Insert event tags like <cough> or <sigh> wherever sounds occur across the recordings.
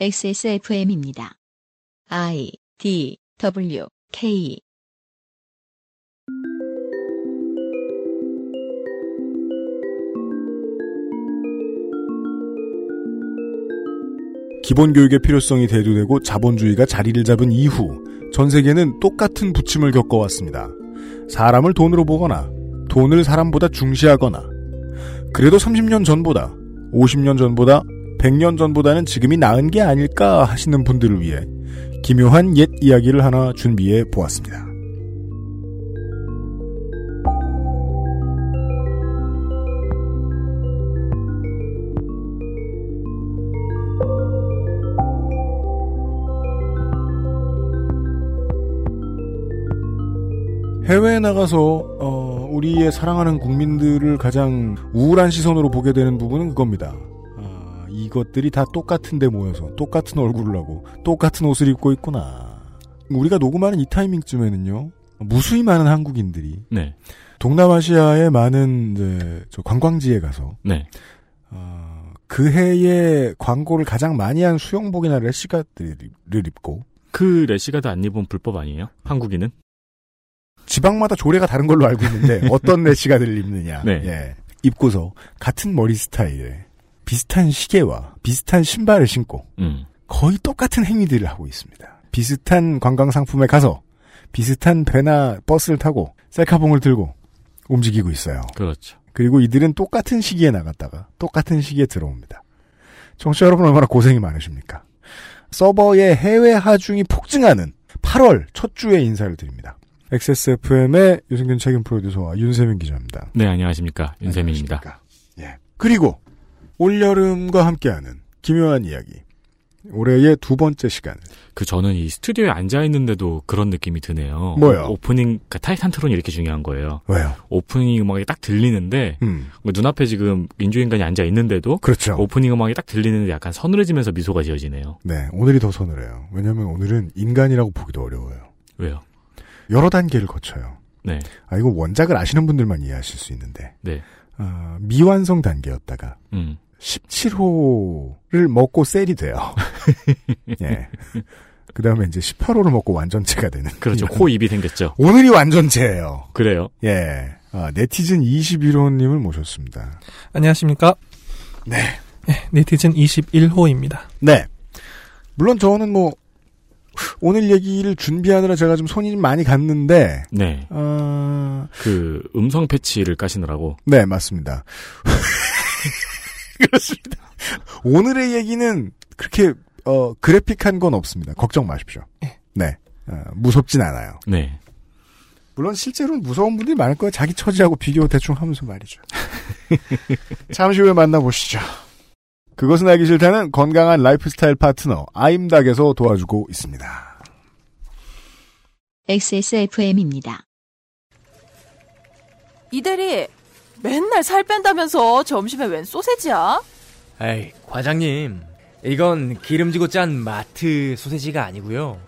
XSFM입니다. I D W K 기본교육의 필요성이 대두되고 자본주의가 자리를 잡은 이후 전 세계는 똑같은 부침을 겪어왔습니다. 사람을 돈으로 보거나 돈을 사람보다 중시하거나 그래도 30년 전보다 50년 전보다 100년 전보다는 지금이 나은 게 아닐까 하시는 분들을 위해 기묘한 옛 이야기를 하나 준비해 보았습니다. 해외에 나가서 어, 우리의 사랑하는 국민들을 가장 우울한 시선으로 보게 되는 부분은 그겁니다. 아, 이것들이 다 똑같은데 모여서 똑같은 얼굴을 하고 똑같은 옷을 입고 있구나. 우리가 녹음하는 이 타이밍쯤에는요. 무수히 많은 한국인들이 네. 동남아시아의 많은 이제 저 관광지에 가서 네. 어, 그 해에 광고를 가장 많이 한 수영복이나 래시가들을 입고 그 래시가드 안 입으면 불법 아니에요? 한국인은? 지방마다 조례가 다른 걸로 알고 있는데 <laughs> 어떤 래시가들을 입느냐 네. 예. 입고서 같은 머리 스타일에 비슷한 시계와 비슷한 신발을 신고 음. 거의 똑같은 행위들을 하고 있습니다. 비슷한 관광 상품에 가서 비슷한 배나 버스를 타고 셀카봉을 들고 움직이고 있어요. 그렇죠. 그리고 이들은 똑같은 시기에 나갔다가 똑같은 시기에 들어옵니다. 청취자 여러분 얼마나 고생이 많으십니까? 서버의 해외 하중이 폭증하는 8월 첫 주에 인사를 드립니다. XSFM의 유승균 책임 프로듀서와 윤세민 기자입니다. 네, 안녕하십니까. 윤세민입니다. 안녕하십니까. 예. 그리고 올여름과 함께하는 기묘한 이야기. 올해의 두 번째 시간. 그 저는 이 스튜디오에 앉아 있는데도 그런 느낌이 드네요. 뭐요? 오프닝 그 타이탄 트론이 이렇게 중요한 거예요. 왜요? 오프닝 음악이 딱 들리는데 음, 눈앞에 지금 인조인간이 앉아 있는데도 그렇죠. 오프닝 음악이 딱 들리는데 약간 서늘해지면서 미소가 지어지네요. 네, 오늘이 더 서늘해요. 왜냐면 오늘은 인간이라고 보기도 어려워요. 왜요? 여러 단계를 거쳐요. 네. 아, 이거 원작을 아시는 분들만 이해하실 수 있는데, 네. 어, 미완성 단계였다가, 음. 17호를 먹고 셀이 돼요. <laughs> 예. 그 다음에 이제 18호를 먹고 완전체가 되는. 그렇죠. 코 입이 생겼죠. 오늘이 완전체예요. 그래요. 예. 아, 네티즌 21호님을 모셨습니다. 안녕하십니까. 네. 네, 네티즌 21호입니다. 네. 물론 저는 뭐, 오늘 얘기를 준비하느라 제가 좀 손이 좀 많이 갔는데, 네. 어, 그 음성 패치를 까시느라고. 네, 맞습니다. <laughs> 그렇습니다. 오늘의 얘기는 그렇게, 어, 그래픽한 건 없습니다. 걱정 마십시오. 네. 어, 무섭진 않아요. 네. 물론 실제로는 무서운 분들이 많을 거예요. 자기 처지하고 비교 대충 하면서 말이죠. <laughs> 잠시 후에 만나보시죠. 그것은 알기 싫다는 건강한 라이프 스타일 파트너 아임닭에서 도와주고 있습니다. XSFM입니다. 이대리 맨날 살 뺀다면서 점심에 웬 소세지야? 에이, 과장님. 이건 기름지고 짠 마트 소세지가 아니고요.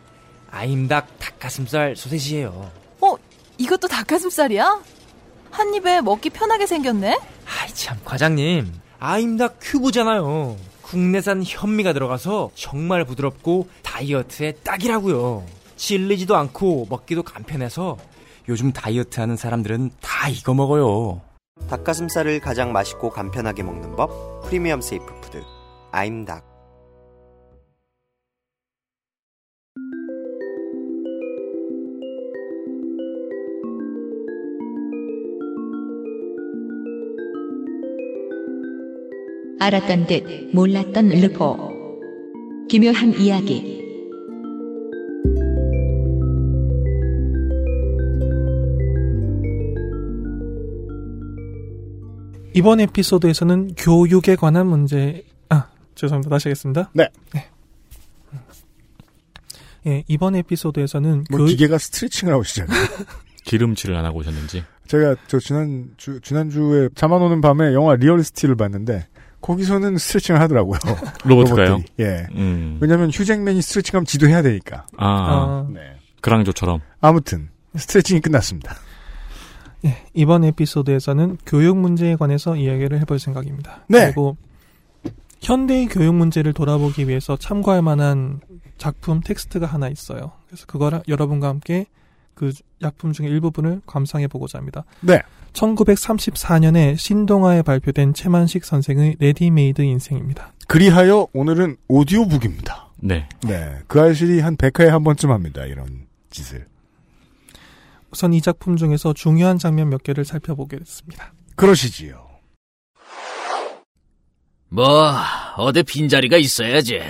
아임닭 닭가슴살 소세지예요. 어, 이것도 닭가슴살이야? 한 입에 먹기 편하게 생겼네? 아이 참, 과장님. 아임닭 큐브잖아요. 국내산 현미가 들어가서 정말 부드럽고 다이어트에 딱이라고요. 질리지도 않고 먹기도 간편해서 요즘 다이어트 하는 사람들은 다 이거 먹어요. 닭가슴살을 가장 맛있고 간편하게 먹는 법 프리미엄 safe food 아임닭 알았던 듯 몰랐던 르포. 기묘한 이야기. 이번 에피소드에서는 교육에 관한 문제, 아, 죄송합니다. 다시 하겠습니다. 네. 예, 이번 에피소드에서는 뭐 교육, 기계가 스트레칭을 하고 시작해요. <laughs> 기름칠을 안 하고 오셨는지. 제가 저 지난 주 지난주에 잠 안 오는 밤에 영화 리얼 스틸을 봤는데 거기서는 스트레칭을 하더라고요. <laughs> 로봇이요? 예. 음. 왜냐면 휴잭맨이 스트레칭하면 지도 해야 되니까. 아, 아, 네. 그랑조처럼. 아무튼 스트레칭이 끝났습니다. 예, 이번 에피소드에서는 교육 문제에 관해서 이야기를 해볼 생각입니다. 네. 그리고 현대의 교육 문제를 돌아보기 위해서 참고할 만한 작품 텍스트가 하나 있어요. 그래서 그걸 여러분과 함께 그 작품 중에 일부분을 감상해 보고자 합니다. 네. 1934년에 신동아에 발표된 채만식 선생의 레디메이드 인생입니다. 그리하여 오늘은 오디오북입니다. 네. 네. 그 알실이 한 100회에 한 번쯤 합니다. 이런 짓을. 우선 이 작품 중에서 중요한 장면 몇 개를 살펴보겠습니다. 그러시지요. 뭐 어디 빈자리가 있어야지.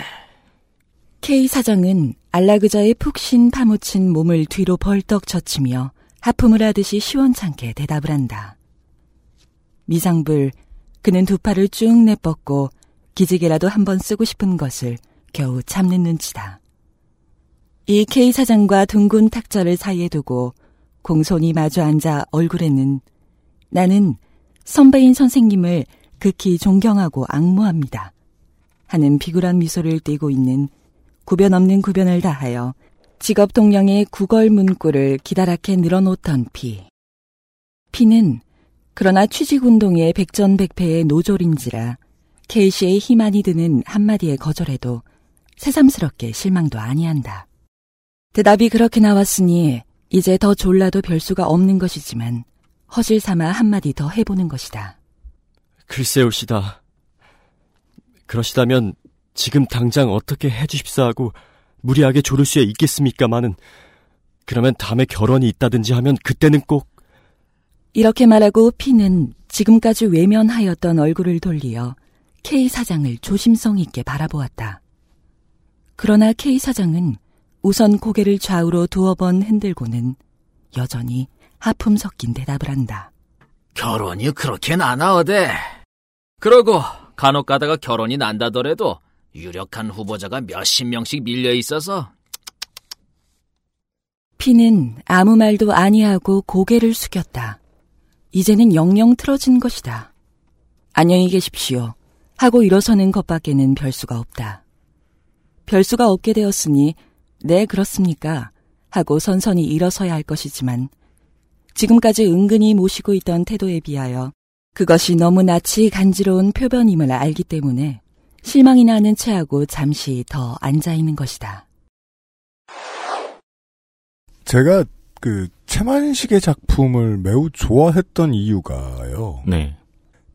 K 사장은 안락의자에 푹신 파묻힌 몸을 뒤로 벌떡 젖히며 하품을 하듯이 시원찮게 대답을 한다. 미상불, 그는 두 팔을 쭉 내뻗고 기지개라도 한번 쓰고 싶은 것을 겨우 참는 눈치다. 이 K 사장과 둥근 탁자를 사이에 두고 공손히 마주 앉아 얼굴에는 나는 선배인 선생님을 극히 존경하고 앙모합니다. 하는 비굴한 미소를 띠고 있는 구변 없는 구변을 다하여 직업 동령의 구걸 문구를 기다랗게 늘어놓던 피. 피는 그러나 취직운동의 백전백패의 노졸인지라 케이시의 희만이 드는 한마디의 거절에도 새삼스럽게 실망도 아니한다. 대답이 그렇게 나왔으니 이제 더 졸라도 별 수가 없는 것이지만 허실 삼아 한마디 더 해보는 것이다. 글쎄올시다. 그러시다면 지금 당장 어떻게 해주십사 하고 무리하게 조를 수에 있겠습니까마는 그러면 다음에 결혼이 있다든지 하면 그때는 꼭 이렇게 말하고 피는 지금까지 외면하였던 얼굴을 돌리어 K 사장을 조심성 있게 바라보았다. 그러나 K 사장은 우선 고개를 좌우로 두어 번 흔들고는 여전히 하품 섞인 대답을 한다. 결혼이 그렇게 나나 어데. 그러고 간혹 가다가 결혼이 난다더라도 유력한 후보자가 몇십 명씩 밀려 있어서 피는 아무 말도 아니하고 고개를 숙였다. 이제는 영영 틀어진 것이다. 안녕히 계십시오. 하고 일어서는 것밖에는 별 수가 없다. 별 수가 없게 되었으니 네 그렇습니까? 하고 선선히 일어서야 할 것이지만 지금까지 은근히 모시고 있던 태도에 비하여 그것이 너무 낯이 간지러운 표변임을 알기 때문에 실망이 나는 체하고 잠시 더 앉아 있는 것이다. 제가 그 최만식의 작품을 매우 좋아했던 이유가요. 네.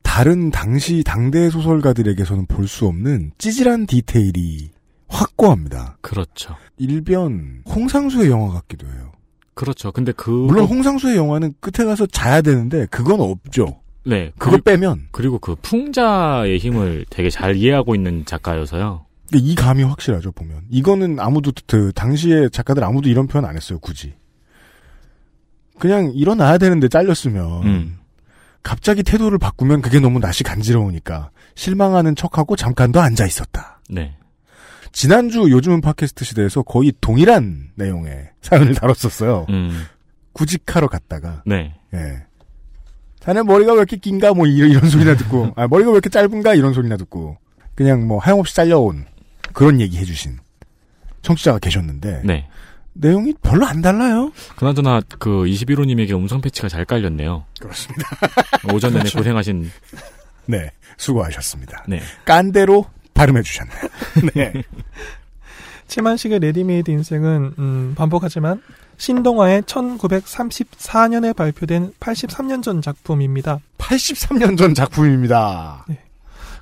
다른 당시 당대 소설가들에게서는 볼 수 없는 찌질한 디테일이 확고합니다. 그렇죠. 일변 홍상수의 영화 같기도 해요. 그렇죠. 근데 그 물론 홍상수의 영화는 끝에 가서 자야 되는데 그건 없죠. 네. 그거 그리고, 빼면 그리고 그 풍자의 힘을 되게 잘 이해하고 있는 작가여서요. 이 감이 확실하죠 보면 이거는 아무도 그 당시에 작가들 아무도 이런 표현 안 했어요 굳이 그냥 일어나야 되는데 잘렸으면 음. 갑자기 태도를 바꾸면 그게 너무 낯이 간지러우니까 실망하는 척하고 잠깐 더 앉아 있었다. 네. 지난주 요즘은 팟캐스트 시대에서 거의 동일한 내용의 사연을 <laughs> 다뤘었어요. 음. 구직하러 갔다가 네. 예. 자네 머리가 왜 이렇게 긴가 뭐 이런, 이런 소리나 듣고 <laughs> 아 머리가 왜 이렇게 짧은가 이런 소리나 듣고 그냥 뭐 하염없이 잘려온 그런 얘기 해주신 청취자가 계셨는데 네. 내용이 별로 안 달라요. 그나저나 그 21호님에게 음성 패치가 잘 깔렸네요. 그렇습니다. <laughs> 오전 내내 고생하신 네, 수고하셨습니다. 네. 깐대로 발음해 주셨네요. <laughs> 네. 채만식의 레디메이드 인생은 음, 반복하지만 신동아의 1934년에 발표된 83년 전 작품입니다. 83년 전 작품입니다.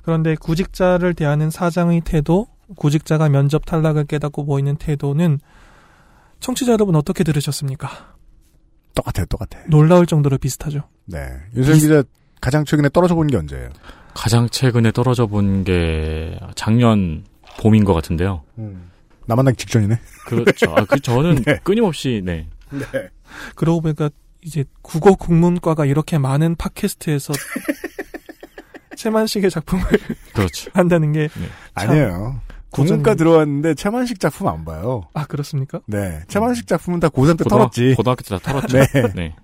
그런데 구직자를 대하는 사장의 태도, 구직자가 면접 탈락을 깨닫고 보이는 태도는 청취자 여러분 어떻게 들으셨습니까? 똑같아요, 똑같아요. 놀라울 정도로 비슷하죠. 네. 윤세민 기자 가장 최근에 떨어져 본 게 언제예요? 가장 최근에 떨어져 본 게 작년 봄인 것 같은데요. 나 만나기 직전이네. 그렇죠. 아, 그 저는 <laughs> 네. 끊임없이 네. 네. 그러고 보니까 이제 국어 국문과가 이렇게 많은 팟캐스트에서 <laughs> 최만식의 작품을 그렇죠. <laughs> 한다는 게 네. 참 아니에요. 국문과 들어왔는데 최만식 작품 안 봐요. 아 그렇습니까? 네. 최만식 작품은 다 고3 때 고등학- 털었지. 고등학교 때 다 털었죠. 네. 네.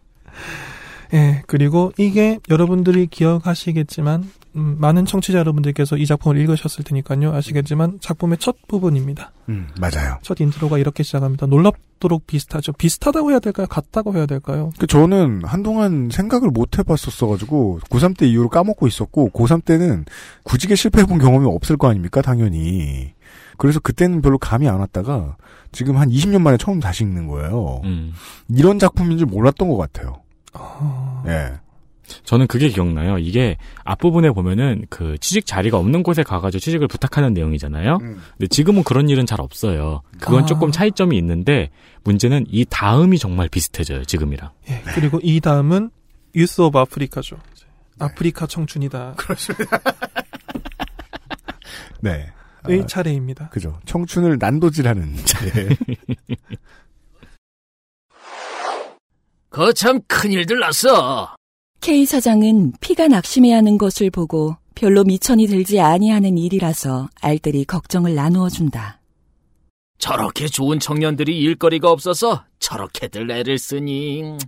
예, 그리고 이게 여러분들이 기억하시겠지만 음, 많은 청취자 여러분들께서 이 작품을 읽으셨을 테니까요. 아시겠지만 작품의 첫 부분입니다. 음, 맞아요. 첫 인트로가 이렇게 시작합니다. 놀랍도록 비슷하죠. 비슷하다고 해야 될까요? 같다고 해야 될까요? 그 저는 한동안 생각을 못 해봤었어 가지고 고3 때 이후로 까먹고 있었고 고3 때는 구직에 실패해본 경험이 없을 거 아닙니까 당연히 그래서 그때는 별로 감이 안 왔다가 지금 한 20년 만에 처음 다시 읽는 거예요 음. 이런 작품인 줄 몰랐던 것 같아요 어, 예 저는 그게 기억나요. 이게 앞부분에 보면은 그 취직 자리가 없는 곳에 가가지고 취직을 부탁하는 내용이잖아요. 근데 지금은 그런 일은 잘 없어요. 그건 아. 조금 차이점이 있는데 문제는 이 다음이 정말 비슷해져요. 지금이랑. 예, 그리고 이 다음은 Youth of Africa죠. 아프리카 청춘이다. <laughs> 그렇습니다 네의 아, 차례입니다. 그죠 청춘을 난도질하는 차례 <laughs> 거참 큰일들 났어. K 사장은 P가 낙심해 하는 것을 보고 별로 밑천이 들지 아니하는 일이라서 알뜰히 걱정을 나누어 준다. 저렇게 좋은 청년들이 일거리가 없어서 저렇게들 애를 쓰니.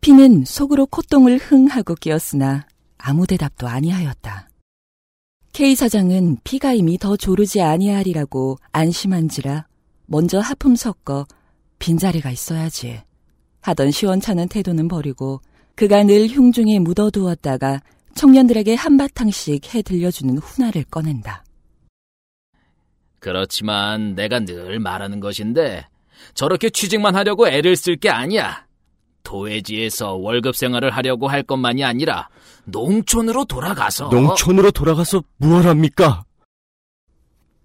피는 속으로 콧똥을 흥 하고 끼었으나 아무 대답도 아니하였다. K 사장은 피가 이미 더 조르지 아니하리라고 안심한지라 먼저 하품 섞어 빈자리가 있어야지 하던 시원찮은 태도는 버리고 그가 늘 흉중에 묻어두었다가 청년들에게 한바탕씩 해 들려주는 훈화를 꺼낸다. 그렇지만 내가 늘 말하는 것인데 저렇게 취직만 하려고 애를 쓸 게 아니야. 도회지에서 월급 생활을 하려고 할 것만이 아니라 농촌으로 돌아가서 농촌으로 돌아가서 무엇합니까?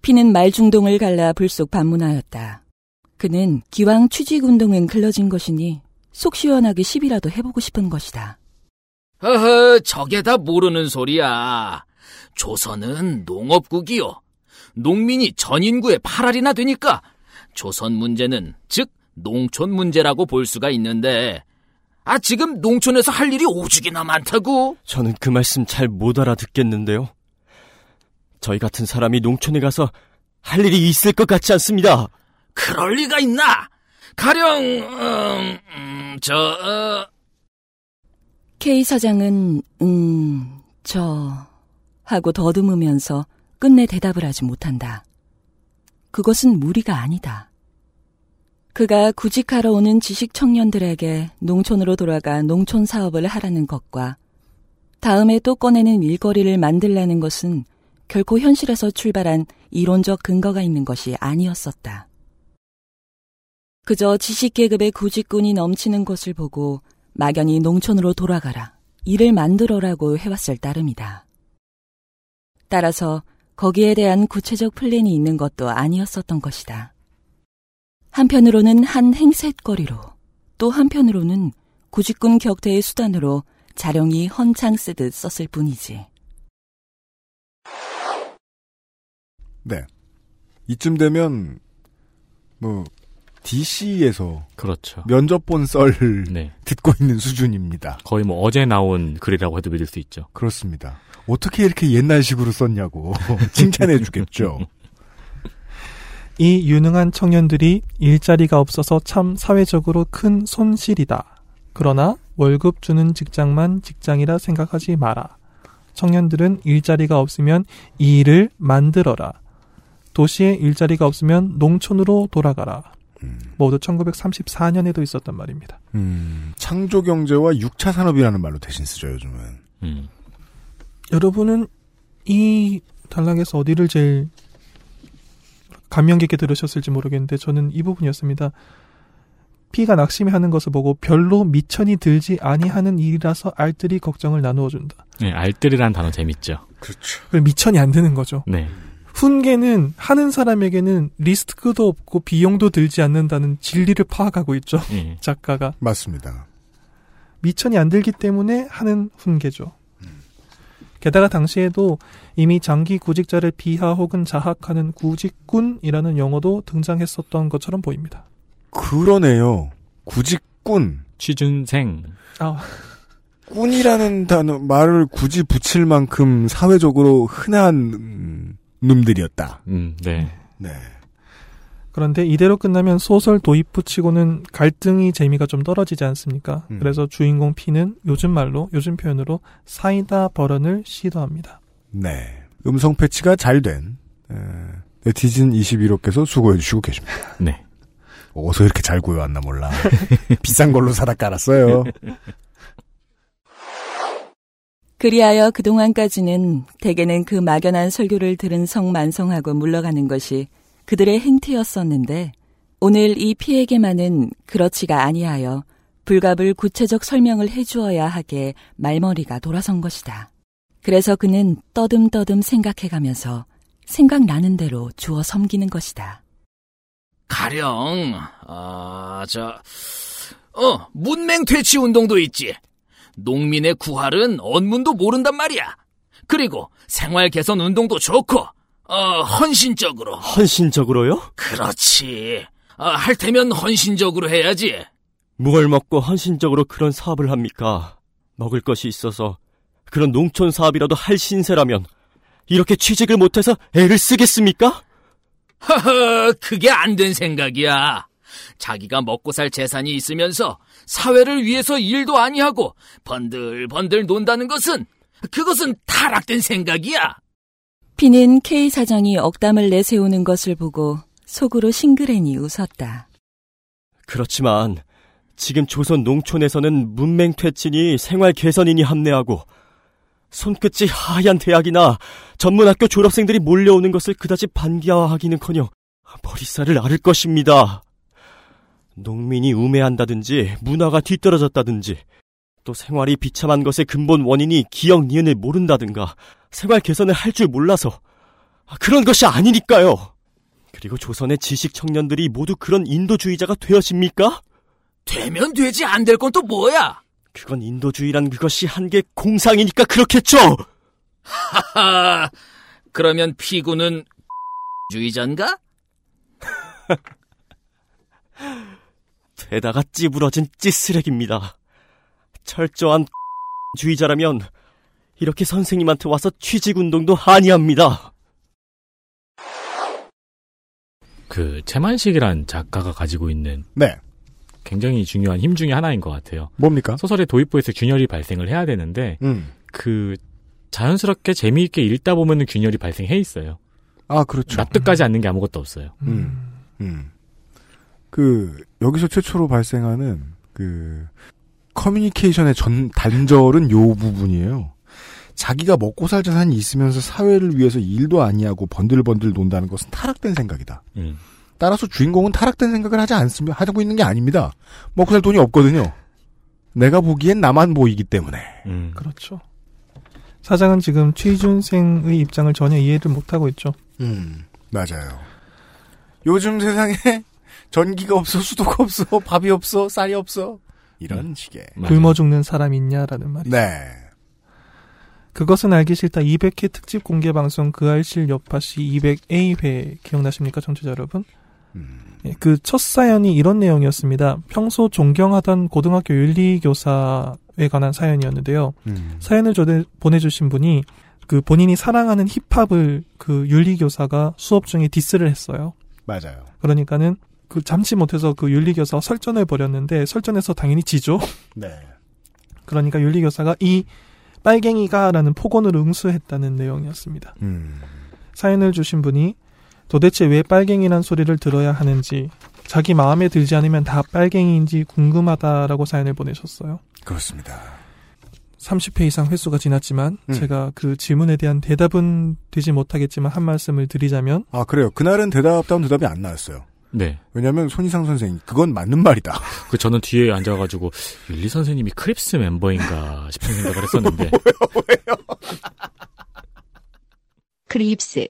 피는 말중동을 갈라 불쑥 반문하였다. 그는 기왕 취직운동은 글러진 것이니 속 시원하게 시비라도 해보고 싶은 것이다. 허허, 저게 다 모르는 소리야. 조선은 농업국이요. 농민이 전 인구의 8알이나 되니까 조선 문제는 즉 농촌 문제라고 볼 수가 있는데 아 지금 농촌에서 할 일이 오죽이나 많다고. 저는 그 말씀 잘 못 알아듣겠는데요. 저희 같은 사람이 농촌에 가서 할 일이 있을 것 같지 않습니다. 그럴 리가 있나? 가령 음, 음, 저 어, K 사장은 음, 저 하고 더듬으면서 끝내 대답을 하지 못한다. 그것은 무리가 아니다. 그가 구직하러 오는 지식 청년들에게 농촌으로 돌아가 농촌 사업을 하라는 것과 다음에 또 꺼내는 일거리를 만들라는 것은 결코 현실에서 출발한 이론적 근거가 있는 것이 아니었었다. 그저 지식계급의 구직꾼이 넘치는 것을 보고 막연히 농촌으로 돌아가라, 일을 만들어라고 해왔을 따름이다. 따라서 거기에 대한 구체적 플랜이 있는 것도 아니었었던 것이다. 한편으로는 한 행셋거리로, 또 한편으로는 구직군 격퇴의 수단으로 자령이 헌창 쓰듯 썼을 뿐이지. 네 이쯤 되면 뭐 DC에서 그렇죠. 면접 본 썰을 네. 듣고 있는 수준입니다. 거의 뭐 어제 나온 글이라고 해도 믿을 수 있죠. 그렇습니다. 어떻게 이렇게 옛날식으로 썼냐고 <laughs> 칭찬해 주겠죠. 이 유능한 청년들이 일자리가 없어서 참 사회적으로 큰 손실이다. 그러나 월급 주는 직장만 직장이라 생각하지 마라. 청년들은 일자리가 없으면 이 일을 만들어라. 도시에 일자리가 없으면 농촌으로 돌아가라. 모두 1934년에도 있었단 말입니다. 음, 창조 경제와 6차 산업이라는 말로 대신 쓰죠, 요즘은. 음. 여러분은 이 단락에서 어디를 제일 감명 깊게 들으셨을지 모르겠는데 저는 이 부분이었습니다. 피가 낙심해 하는 것을 보고 별로 미천이 들지 아니하는 일이라서 알뜰히 걱정을 나누어 준다. 네, 알뜰이라는 단어 재밌죠. 그렇죠. 그 미천이 안 드는 거죠. 네. 훈계는 하는 사람에게는 리스크도 없고 비용도 들지 않는다는 진리를 파악하고 있죠. 예. <laughs> 작가가 맞습니다. 미천이 안 들기 때문에 하는 훈계죠. 게다가 당시에도 이미 장기 구직자를 비하 혹은 자학하는 구직군이라는 용어도 등장했었던 것처럼 보입니다. 그러네요. 구직꾼. 취준생. 아, <laughs> 꾼이라는 단어, 말을 굳이 붙일 만큼 사회적으로 흔한 음, 놈들이었다. 음, 네. 네. 그런데 이대로 끝나면 소설 도입부 치고는 갈등이 재미가 좀 떨어지지 않습니까? 음. 그래서 주인공 피는 요즘 말로, 요즘 표현으로 사이다 버런을 시도합니다. 네. 음성 패치가 잘 된 네티즌 21호께서 수고해 주시고 계십니다. 네. 어디서 이렇게 잘 구해왔나 몰라. <laughs> 비싼 걸로 사다 깔았어요. <laughs> 그리하여 그동안까지는 대개는 그 막연한 설교를 들은 성 만성하고 물러가는 것이 그들의 행태였었는데 오늘 이 피에게만은 그렇지가 아니하여 불갑을 구체적 설명을 해주어야 하게 말머리가 돌아선 것이다. 그래서 그는 떠듬떠듬 생각해가면서 생각나는 대로 주어 섬기는 것이다. 가령, 아, 저, 어, 문맹 퇴치 운동도 있지. 농민의 구할은 언문도 모른단 말이야. 그리고 생활 개선 운동도 좋고, 어, 헌신적으로. 헌신적으로요? 그렇지. 아, 할 테면 헌신적으로 해야지. 뭘 먹고 헌신적으로 그런 사업을 합니까? 먹을 것이 있어서 그런 농촌 사업이라도 할 신세라면 이렇게 취직을 못해서 애를 쓰겠습니까? 허허, 그게 안 된 생각이야. 자기가 먹고 살 재산이 있으면서 사회를 위해서 일도 아니하고 번들번들 논다는 것은 그것은 타락된 생각이야. 피는 K 사장이 억담을 내세우는 것을 보고 속으로 싱그레니 웃었다. 그렇지만 지금 조선 농촌에서는 문맹 퇴친이 생활 개선인이 합내하고 손끝이 하얀 대학이나 전문학교 졸업생들이 몰려오는 것을 그다지 반기화하기는커녕 머리살을 앓을 것입니다. 농민이 우매한다든지 문화가 뒤떨어졌다든지 또 생활이 비참한 것의 근본 원인이 기억 니은을 모른다든가 생활 개선을 할 줄 몰라서 그런 것이 아니니까요. 그리고 조선의 지식 청년들이 모두 그런 인도주의자가 되어집니까? 되면 되지 안 될 건 또 뭐야? 그건 인도주의란 그것이 한계 공상이니까 그렇겠죠. 하하. 그러면 피구는 <laughs> 주의자인가? <laughs> 되다가 찌부러진 찌쓰레기입니다. 철저한 주의자라면 이렇게 선생님한테 와서 취직운동도 아니합니다. 그 채만식이란 작가가 가지고 있는 네. 굉장히 중요한 힘 중에 하나인 것 같아요. 뭡니까? 소설의 도입부에서 균열이 발생을 해야 되는데 음. 그 자연스럽게 재미있게 읽다 보면은 균열이 발생해 있어요. 아, 그렇죠. 납득하지 않는 게 아무것도 없어요. 음. 음. 그, 여기서 최초로 발생하는, 그, 커뮤니케이션의 전, 단절은 요 부분이에요. 자기가 먹고 살 재산이 있으면서 사회를 위해서 일도 아니하고 번들번들 논다는 것은 타락된 생각이다. 음. 따라서 주인공은 타락된 생각을 하지 않습니다. 하고 있는 게 아닙니다. 먹고 살 돈이 없거든요. 내가 보기엔 나만 보이기 때문에. 음. 그렇죠. 사장은 지금 취준생의 입장을 전혀 이해를 못하고 있죠. 음, 맞아요. 요즘 세상에 전기가 없어, 수도가 없어, 밥이 없어, 쌀이 없어. 이런 식의. 굶어 죽는 사람 있냐라는 말이죠. 네. 그것은 알기 싫다 200회 특집 공개 방송 그 알실 여파시 200A회 기억나십니까, 청취자 여러분? 예, 그첫 사연이 이런 내용이었습니다. 평소 존경하던 고등학교 윤리교사에 관한 사연이었는데요. 음. 사연을 조대, 보내주신 분이 그 본인이 사랑하는 힙합을 그 윤리교사가 수업 중에 디스를 했어요. 맞아요. 그러니까는 그 잠시 못해서 그 윤리교사가 설전을 벌였는데 설전에서 당연히 지죠. <laughs> 네. 그러니까 윤리교사가 이 빨갱이가라는 폭언으로 응수했다는 내용이었습니다. 음. 사연을 주신 분이 도대체 왜 빨갱이란 소리를 들어야 하는지 자기 마음에 들지 않으면 다 빨갱이인지 궁금하다라고 사연을 보내셨어요. 그렇습니다. 30회 이상 횟수가 지났지만 음. 제가 그 질문에 대한 대답은 되지 못하겠지만 한 말씀을 드리자면 아, 그래요. 그날은 대답다운 대답이 안 나왔어요. 네. 왜냐면 손희상 선생님, 그건 맞는 말이다. <laughs> 그 저는 뒤에 앉아가지고 윤리 선생님이 크립스 멤버인가 싶은 생각을 했었는데 <laughs> 크립스.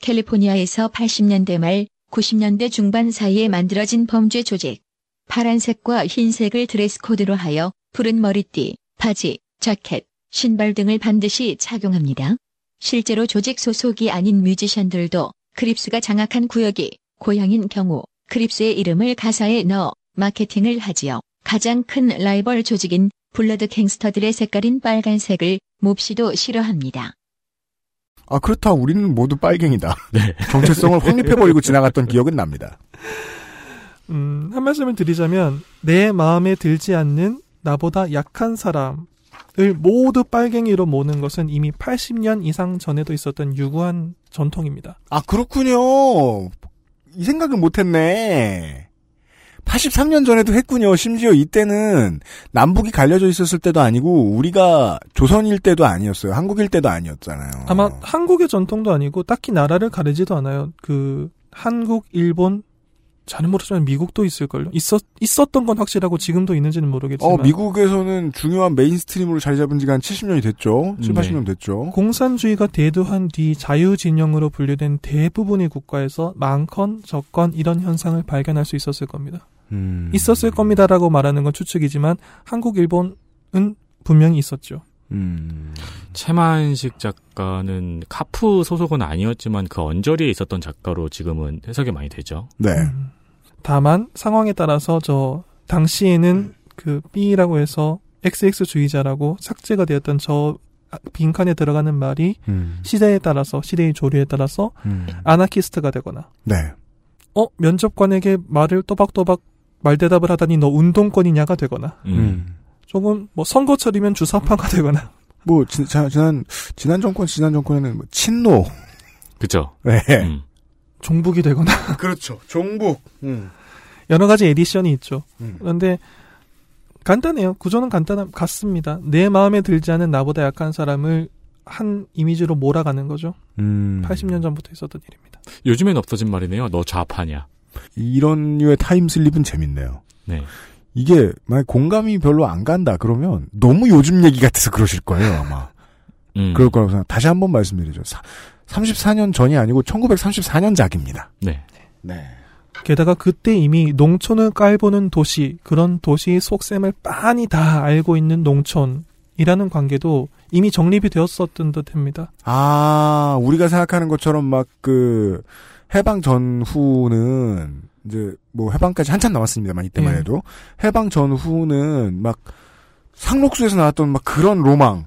캘리포니아에서 80년대 말 90년대 중반 사이에 만들어진 범죄 조직. 파란색과 흰색을 드레스 코드로 하여 푸른 머리띠, 바지, 자켓, 신발 등을 반드시 착용합니다. 실제로 조직 소속이 아닌 뮤지션들도 크립스가 장악한 구역이 고향인 경우 크립스의 이름을 가사에 넣어 마케팅을 하지요. 가장 큰 라이벌 조직인 블러드 갱스터들의 색깔인 빨간색을 몹시도 싫어합니다. 아 그렇다 우리는 모두 빨갱이다. 네. <laughs> 정체성을 확립해버리고 지나갔던 기억은 납니다. 음, 한 말씀을 드리자면 내 마음에 들지 않는 나보다 약한 사람을 모두 빨갱이로 모는 것은 이미 80년 이상 전에도 있었던 유구한 전통입니다. 아 그렇군요. 이 생각을 못했네. 83년 전에도 했군요. 심지어 이때는 남북이 갈려져 있었을 때도 아니고 우리가 조선일 때도 아니었어요. 한국일 때도 아니었잖아요. 아마 한국의 전통도 아니고 딱히 나라를 가리지도 않아요. 그 한국, 일본 잘은 모르지만 미국도 있을걸요. 있었 있었던 건 확실하고 지금도 있는지는 모르겠지만. 어, 미국에서는 중요한 mainstream으로 자리 잡은 지가 한 70년이 됐죠. 7, 네. 80년 됐죠. 공산주의가 대두한 뒤 자유 진영으로 분류된 대부분의 국가에서 많건 적건 이런 현상을 발견할 수 있었을 겁니다. 음. 있었을 겁니다라고 말하는 건 추측이지만 한국, 일본은 분명히 있었죠. 음. 채만식 작가는 카프 소속은 아니었지만 그 언저리에 있었던 작가로 지금은 해석이 많이 되죠. 네. 음. 다만 상황에 따라서 저 당시에는 그 B라고 해서 XX주의자라고 삭제가 되었던 저 빈칸에 들어가는 말이 음. 시대에 따라서 시대의 조류에 따라서 음. 아나키스트가 되거나 네. 어 면접관에게 말을 또박또박 말대답을 하다니 너 운동권이냐가 되거나 음. 음. 조금 뭐 선거철이면 주사파가 되거나 뭐 지, 자, 지난 지난 정권 지난 정권에는 뭐 친노. 그죠. 네. 음. 종북이 되거나 <laughs> 그렇죠. 종북. 음. 여러 가지 edition이 있죠. 음. 그런데 간단해요. 구조는 간단한 같습니다. 내 마음에 들지 않은 나보다 약한 사람을 한 이미지로 몰아가는 거죠. 음. 80년 전부터 있었던 일입니다. 요즘엔 없어진 말이네요. 너 좌파냐. 이런 류의 타임슬립은 재밌네요. 네. 이게 만약 공감이 별로 안 간다 그러면 너무 요즘 얘기 같아서 그러실 거예요 아마. 음. 그럴 거라고 생각. 다시 한번 말씀드리죠. 사, 34년 전이 아니고 1934년작입니다. 네. 네. 게다가 그때 이미 농촌을 깔보는 도시, 그런 도시의 속셈을 빤히 다 알고 있는 농촌이라는 관계도 이미 정립이 되었었던 듯 합니다. 아, 우리가 생각하는 것처럼 막 그 해방 전후는 이제 뭐 해방까지 한참 남았습니다만 이때만 예. 해도 해방 전후는 막 상록수에서 나왔던 막 그런 로망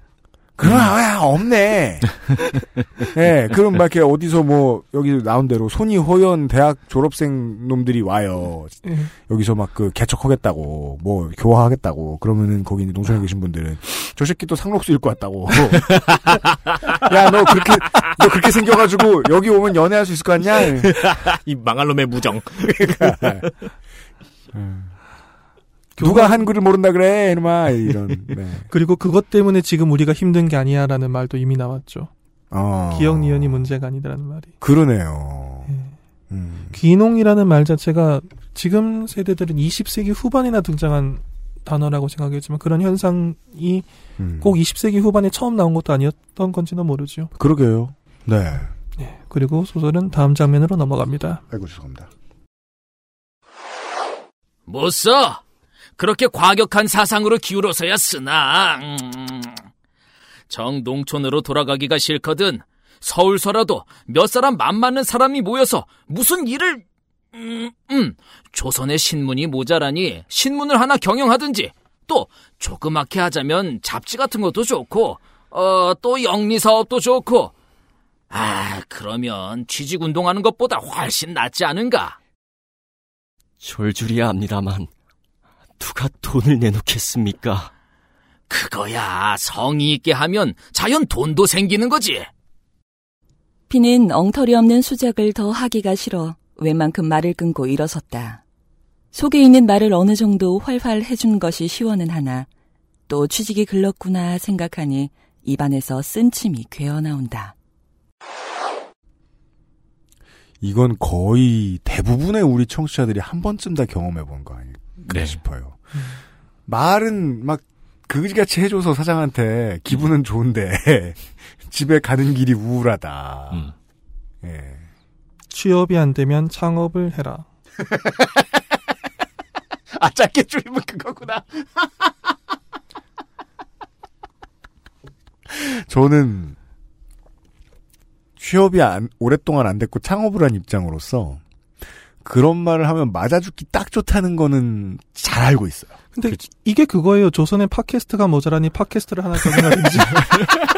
그런 아 없네. <laughs> 예, 그럼 막 이렇게 어디서 뭐 여기 나온 대로 손이 호연 대학 졸업생 놈들이 와요. 예. 여기서 막 그 개척하겠다고 뭐 교화하겠다고 그러면은 거기 농촌에 계신 분들은 저 새끼 또 상록수 읽고 왔다고. <laughs> 야 너 그렇게 너 그렇게 생겨가지고 여기 오면 연애할 수 있을 것 같냐? <laughs> 이 망할 놈의 무정. 누가 한글을 모른다 그래 이놈아 이런. <laughs> 네. 그리고 그것 때문에 지금 우리가 힘든 게 아니야라는 말도 이미 나왔죠. 어. 기억 니은이 문제가 아니라는 말이. 그러네요. 예. 음. 귀농이라는 말 자체가 지금 세대들은 20세기 후반이나 등장한 단어라고 생각했지만 그런 현상이 음. 꼭 20세기 후반에 처음 나온 것도 아니었던 건지는 모르죠. 그러게요. 네. 예. 그리고 소설은 다음 장면으로 넘어갑니다. 아이고 죄송합니다. 못 써. 그렇게 과격한 사상으로 기울어서야 쓰나. 음. 정 농촌으로 돌아가기가 싫거든. 서울서라도 몇 사람 맘 맞는 사람이 모여서 무슨 일을 음, 음, 조선의 신문이 모자라니 신문을 하나 경영하든지 또 조그맣게 하자면 잡지 같은 것도 좋고 어, 또 영리 사업도 좋고 아, 그러면 취직 운동하는 것보다 훨씬 낫지 않은가? 졸졸이야 압니다만 누가 돈을 내놓겠습니까? 그거야 성의 있게 하면 자연 돈도 생기는 거지. 피는 엉터리 없는 수작을 더 하기가 싫어 웬만큼 말을 끊고 일어섰다. 속에 있는 말을 어느 정도 활활 해준 것이 시원은 하나 또 취직이 글렀구나 생각하니 입안에서 쓴 침이 괴어나온다. 이건 거의 대부분의 우리 청취자들이 한 번쯤 다 경험해 본 거 아닐까 네. 싶어요. 말은 막 그지같이 해줘서 사장한테 기분은 좋은데 <laughs> 집에 가는 길이 우울하다. 음. 예. 취업이 안 되면 창업을 해라. <laughs> 아 짧게 줄이면 그거구나. <laughs> 저는 취업이 안, 오랫동안 안 됐고 창업을 한 입장으로서 그런 말을 하면 맞아 죽기 딱 좋다는 거는 잘 알고 있어요. 근데 그치. 이게 그거예요. 조선의 팟캐스트가 모자라니 팟캐스트를 하나 정리하든지. <laughs>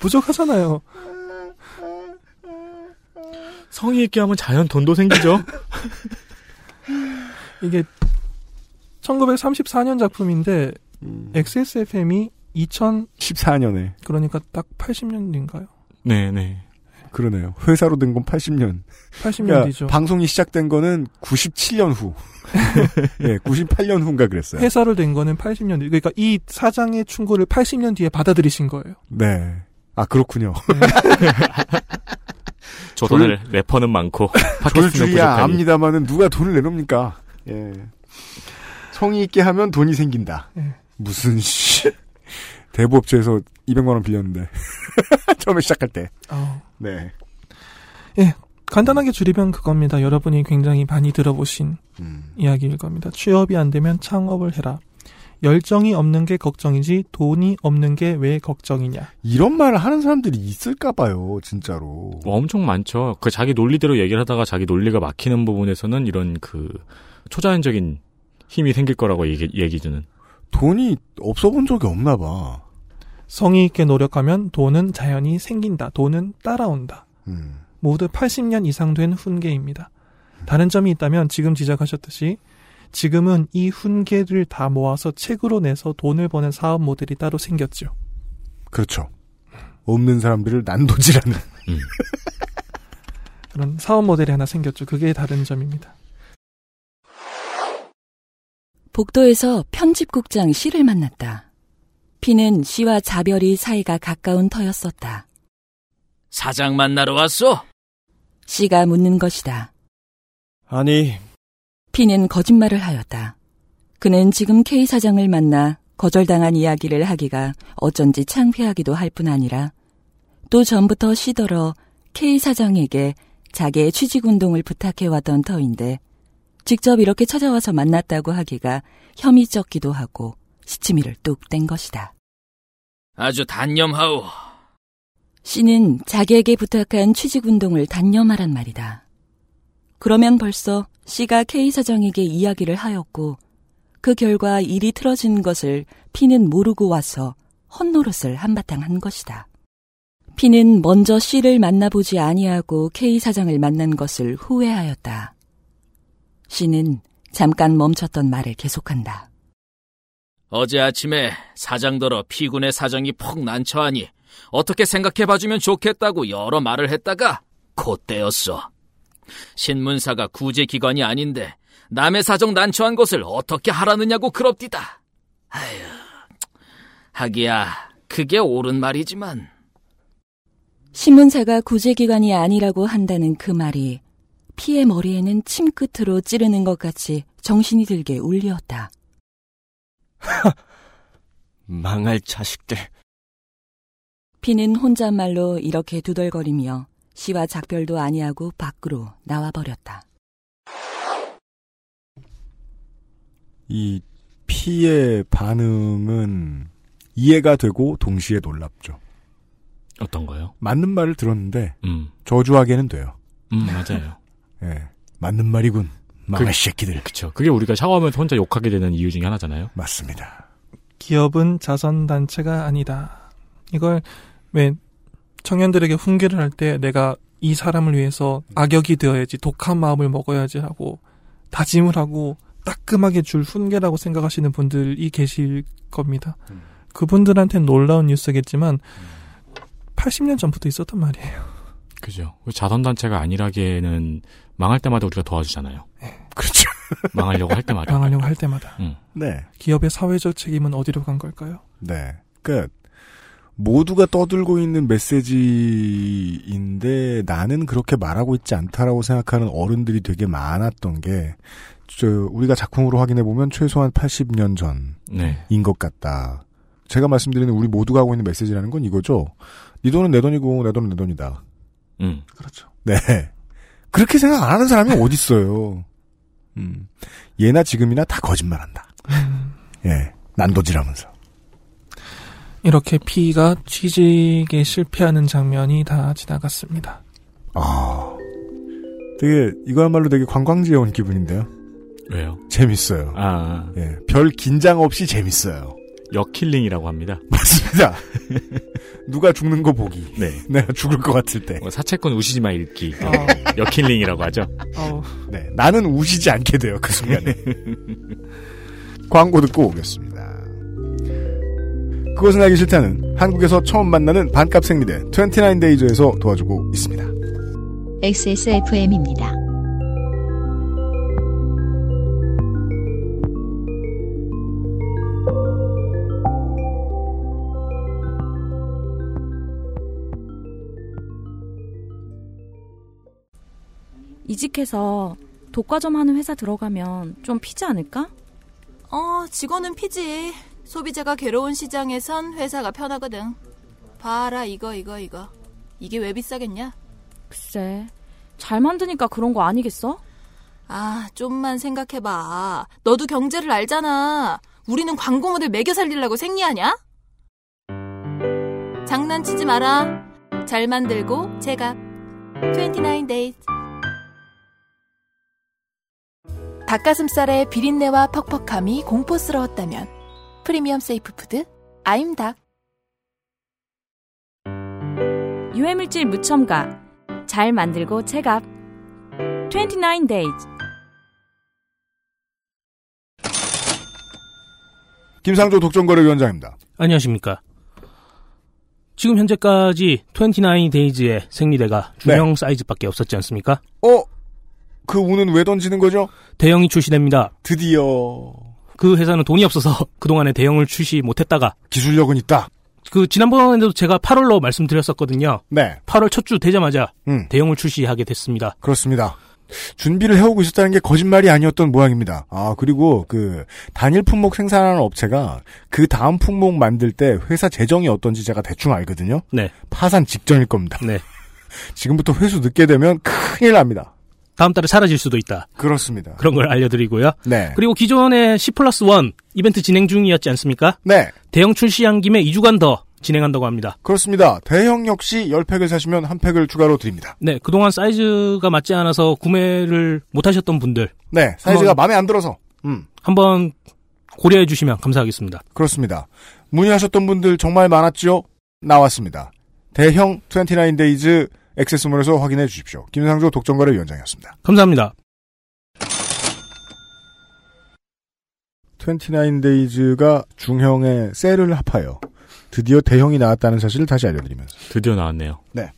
부족하잖아요. 성의 있게 하면 자연 돈도 생기죠. 이게 1934년 작품인데 음. XSFM이 14년에 그러니까 딱 80년인가요? 네, 네. 그러네요. 회사로 된 건 80년. 80년 그러니까 뒤죠. 방송이 시작된 거는 97년 후. <laughs> 예, 98년 후인가 그랬어요. 회사를 된 거는 80년 뒤. 그러니까 이 사장의 충고를 80년 뒤에 받아들이신 거예요. 네. 아, 그렇군요. <laughs> 조선을 래퍼는 많고 <laughs> 팟캐스트는 졸줄이야 부족하니. 압니다만은 누가 돈을 내놓습니까? 예. 성의 있게 하면 돈이 생긴다. 예. 무슨 씨. 대부업체에서 200만 원 빌렸는데 <laughs> 처음에 시작할 때. 어. 네. 예, 간단하게 줄이면 그겁니다. 여러분이 굉장히 많이 들어보신 음. 이야기일 겁니다. 취업이 안 되면 창업을 해라. 열정이 없는 게 걱정이지 돈이 없는 게 왜 걱정이냐. 이런 말을 하는 사람들이 있을까 봐요, 진짜로. 뭐 엄청 많죠. 그 자기 논리대로 얘기를 하다가 자기 논리가 막히는 부분에서는 이런 그 초자연적인 힘이 생길 거라고 얘기, 얘기 주는. 돈이 없어 본 적이 없나 봐. 성의 있게 노력하면 돈은 자연히 생긴다. 돈은 따라온다. 음. 모두 80년 이상 된 훈계입니다. 다른 점이 있다면 지금 지적하셨듯이 지금은 이 훈계를 다 모아서 책으로 내서 돈을 버는 사업 모델이 따로 생겼죠. 그렇죠. 없는 사람들을 난도질하는. 그런 사업 모델이 하나 생겼죠. 그게 다른 점입니다. 복도에서 편집국장 씨를 만났다. 피는 씨와 자별이 사이가 가까운 터였었다. 사장 만나러 왔어? 씨가 묻는 것이다. 아니, 피는 거짓말을 하였다. 그는 지금 K 사장을 만나 거절당한 이야기를 하기가 어쩐지 창피하기도 할 뿐 아니라 또 전부터 시더러 K 사장에게 자기의 취직 운동을 부탁해왔던 터인데 직접 이렇게 찾아와서 만났다고 하기가 혐의적기도 하고 시치미를 뚝 뗀 것이다. 아주 단념하오. 씨는 자기에게 부탁한 취직운동을 단념하란 말이다. 그러면 벌써 씨가 K 사장에게 이야기를 하였고 그 결과 일이 틀어진 것을 피는 모르고 와서 헛노릇을 한바탕 한 것이다. 피는 먼저 씨를 만나보지 아니하고 K 사장을 만난 것을 후회하였다. 씨는 잠깐 멈췄던 말을 계속한다. 어제 아침에 사장더러 피군의 사정이 폭 난처하니 어떻게 생각해 봐주면 좋겠다고 여러 말을 했다가 곧때였어. 신문사가 구제기관이 아닌데 남의 사정 난처한 것을 어떻게 하라느냐고 그럽디다. 아휴, 하기야 그게 옳은 말이지만 신문사가 구제기관이 아니라고 한다는 그 말이 피의 머리에는 침 끝으로 찌르는 것 같이 정신이 들게 울리었다. <laughs> 망할 자식들. 피는 혼잣말로 이렇게 두덜거리며 씨와 작별도 아니하고 밖으로 나와버렸다. 이 피의 반응은 이해가 되고 동시에 놀랍죠. 어떤 거요? 맞는 말을 들었는데 음, 저주하게는 돼요. 음 맞아요. <laughs> 예, 맞는 말이군. 망할 그- 새끼들. 그쵸. 그게 우리가 샤워하면서 혼자 욕하게 되는 이유 중에 하나잖아요. 맞습니다. 기업은 자선단체가 아니다. 이걸 왜 청년들에게 훈계를 할 때 내가 이 사람을 위해서 악역이 되어야지 독한 마음을 먹어야지 하고 다짐을 하고 따끔하게 줄 훈계라고 생각하시는 분들이 계실 겁니다. 그분들한테는 놀라운 뉴스겠지만 80년 전부터 있었단 말이에요. 그죠. 자선단체가 아니라기에는 망할 때마다 우리가 도와주잖아요. 그렇죠. <laughs> 망하려고 할 때마다. 망하려고 할 때마다. 응. 네. 기업의 사회적 책임은 어디로 간 걸까요? 네. 그 모두가 떠들고 있는 메시지인데 나는 그렇게 말하고 있지 않다라고 생각하는 어른들이 되게 많았던 게 저, 우리가 작품으로 확인해 보면 최소한 80년 전인 네. 것 같다. 제가 말씀드리는 우리 모두가 하고 있는 메시지라는 건 이거죠. 네 돈은 내 돈이고 내 돈은 내 돈이다. 음. 그렇죠. 네. 그렇게 생각 안 하는 사람이 어딨어요. 음. 예나 지금이나 다 거짓말한다. 예. 난도질하면서. 이렇게 피가 취직에 실패하는 장면이 다 지나갔습니다. 아. 되게, 이거야말로 되게 관광지에 온 기분인데요. 왜요? 재밌어요. 아, 예. 별 긴장 없이 재밌어요. 역킬링이라고 합니다. <laughs> 맞습니다. 누가 죽는 거 보기. 네. <laughs> 내가 죽을 것 같을 때. 뭐 사채권 우시지마 읽기. 어. 역킬링이라고 하죠. 어, 네. 나는 우시지 않게 돼요, 그 순간에. <laughs> 광고 듣고 오겠습니다. 그것은 알기 싫다는 한국에서 처음 만나는 반값 생리대 29데이즈에서 도와주고 있습니다. XSFM입니다. 이직해서 독과점 하는 회사 들어가면 좀 피지 않을까? 어, 직원은 피지. 소비자가 괴로운 시장에선 회사가 편하거든. 봐라, 이거, 이거, 이거. 이게 왜 비싸겠냐? 글쎄, 잘 만드니까 그런 거 아니겠어? 아, 좀만 생각해봐. 너도 경제를 알잖아. 우리는 광고 모델 매겨 살리려고 생리하냐? 장난치지 마라. 잘 만들고 제가 29 days. 닭가슴살의 비린내와 퍽퍽함이 공포스러웠다면 프리미엄 세이프 푸드 아임닭. 유해물질 무첨가. 잘 만들고 체갑. 29 days. 김상조 독점거래위원장입니다. 안녕하십니까. 지금 현재까지 29 데이즈의 생리대가 중형 사이즈밖에 없었지 않습니까? 어? 그 운은 왜 던지는 거죠? 대형이 출시됩니다. 드디어 그 회사는 돈이 없어서 <laughs> 그동안에 대형을 출시 못했다가 기술력은 있다. 그 지난번에도 제가 8월로 말씀드렸었거든요. 네. 8월 첫 주 되자마자 음. 대형을 출시하게 됐습니다. 그렇습니다. 준비를 해오고 있었다는 게 거짓말이 아니었던 모양입니다. 아, 그리고 그 단일 품목 생산하는 업체가 그 다음 품목 만들 때 회사 재정이 어떤지 제가 대충 알거든요. 네. 파산 직전일 겁니다. 네. <laughs> 지금부터 회수 늦게 되면 큰일 납니다. 다음 달에 사라질 수도 있다. 그렇습니다. 그런 걸 알려드리고요. 네. 그리고 기존에 10 플러스 1 이벤트 진행 중이었지 않습니까? 네. 대형 출시한 김에 2주간 더 진행한다고 합니다. 그렇습니다. 대형 역시 10팩을 사시면 한 팩을 추가로 드립니다. 네, 그동안 사이즈가 맞지 않아서 구매를 못 하셨던 분들. 네, 사이즈가 마음에 안 들어서. 음. 한번 고려해 주시면 감사하겠습니다. 그렇습니다. 문의하셨던 분들 정말 많았죠? 나왔습니다. 대형 29 days XS몰에서 확인해 주십시오. 김상조 독점거래 위원장이었습니다. 감사합니다. 29 days가 중형의 셀을 합하여 드디어 대형이 나왔다는 사실을 다시 알려드리면서. 드디어 나왔네요. 네.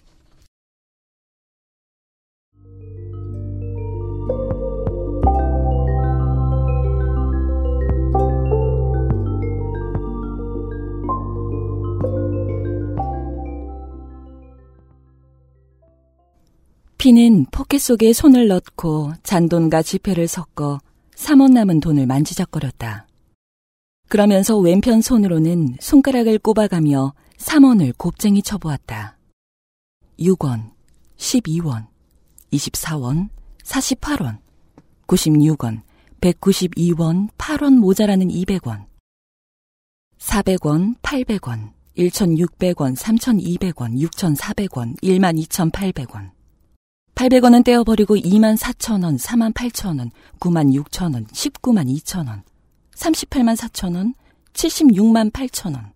P는 포켓 속에 손을 넣고 잔돈과 지폐를 섞어 3원 남은 돈을 만지작거렸다. 그러면서 왼편 손으로는 손가락을 꼽아가며 3원을 곱쟁이 쳐보았다. 6원, 12원, 24원, 48원, 96원, 192원, 8원 모자라는 200원, 400원, 800원, 1,600원, 3,200원, 6,400원, 12,800원. 800원은 떼어버리고 2만 4천 원, 4만 8천 원, 9만 6천 원, 19만 2천 원, 38만 4천 원, 76만 8천 원,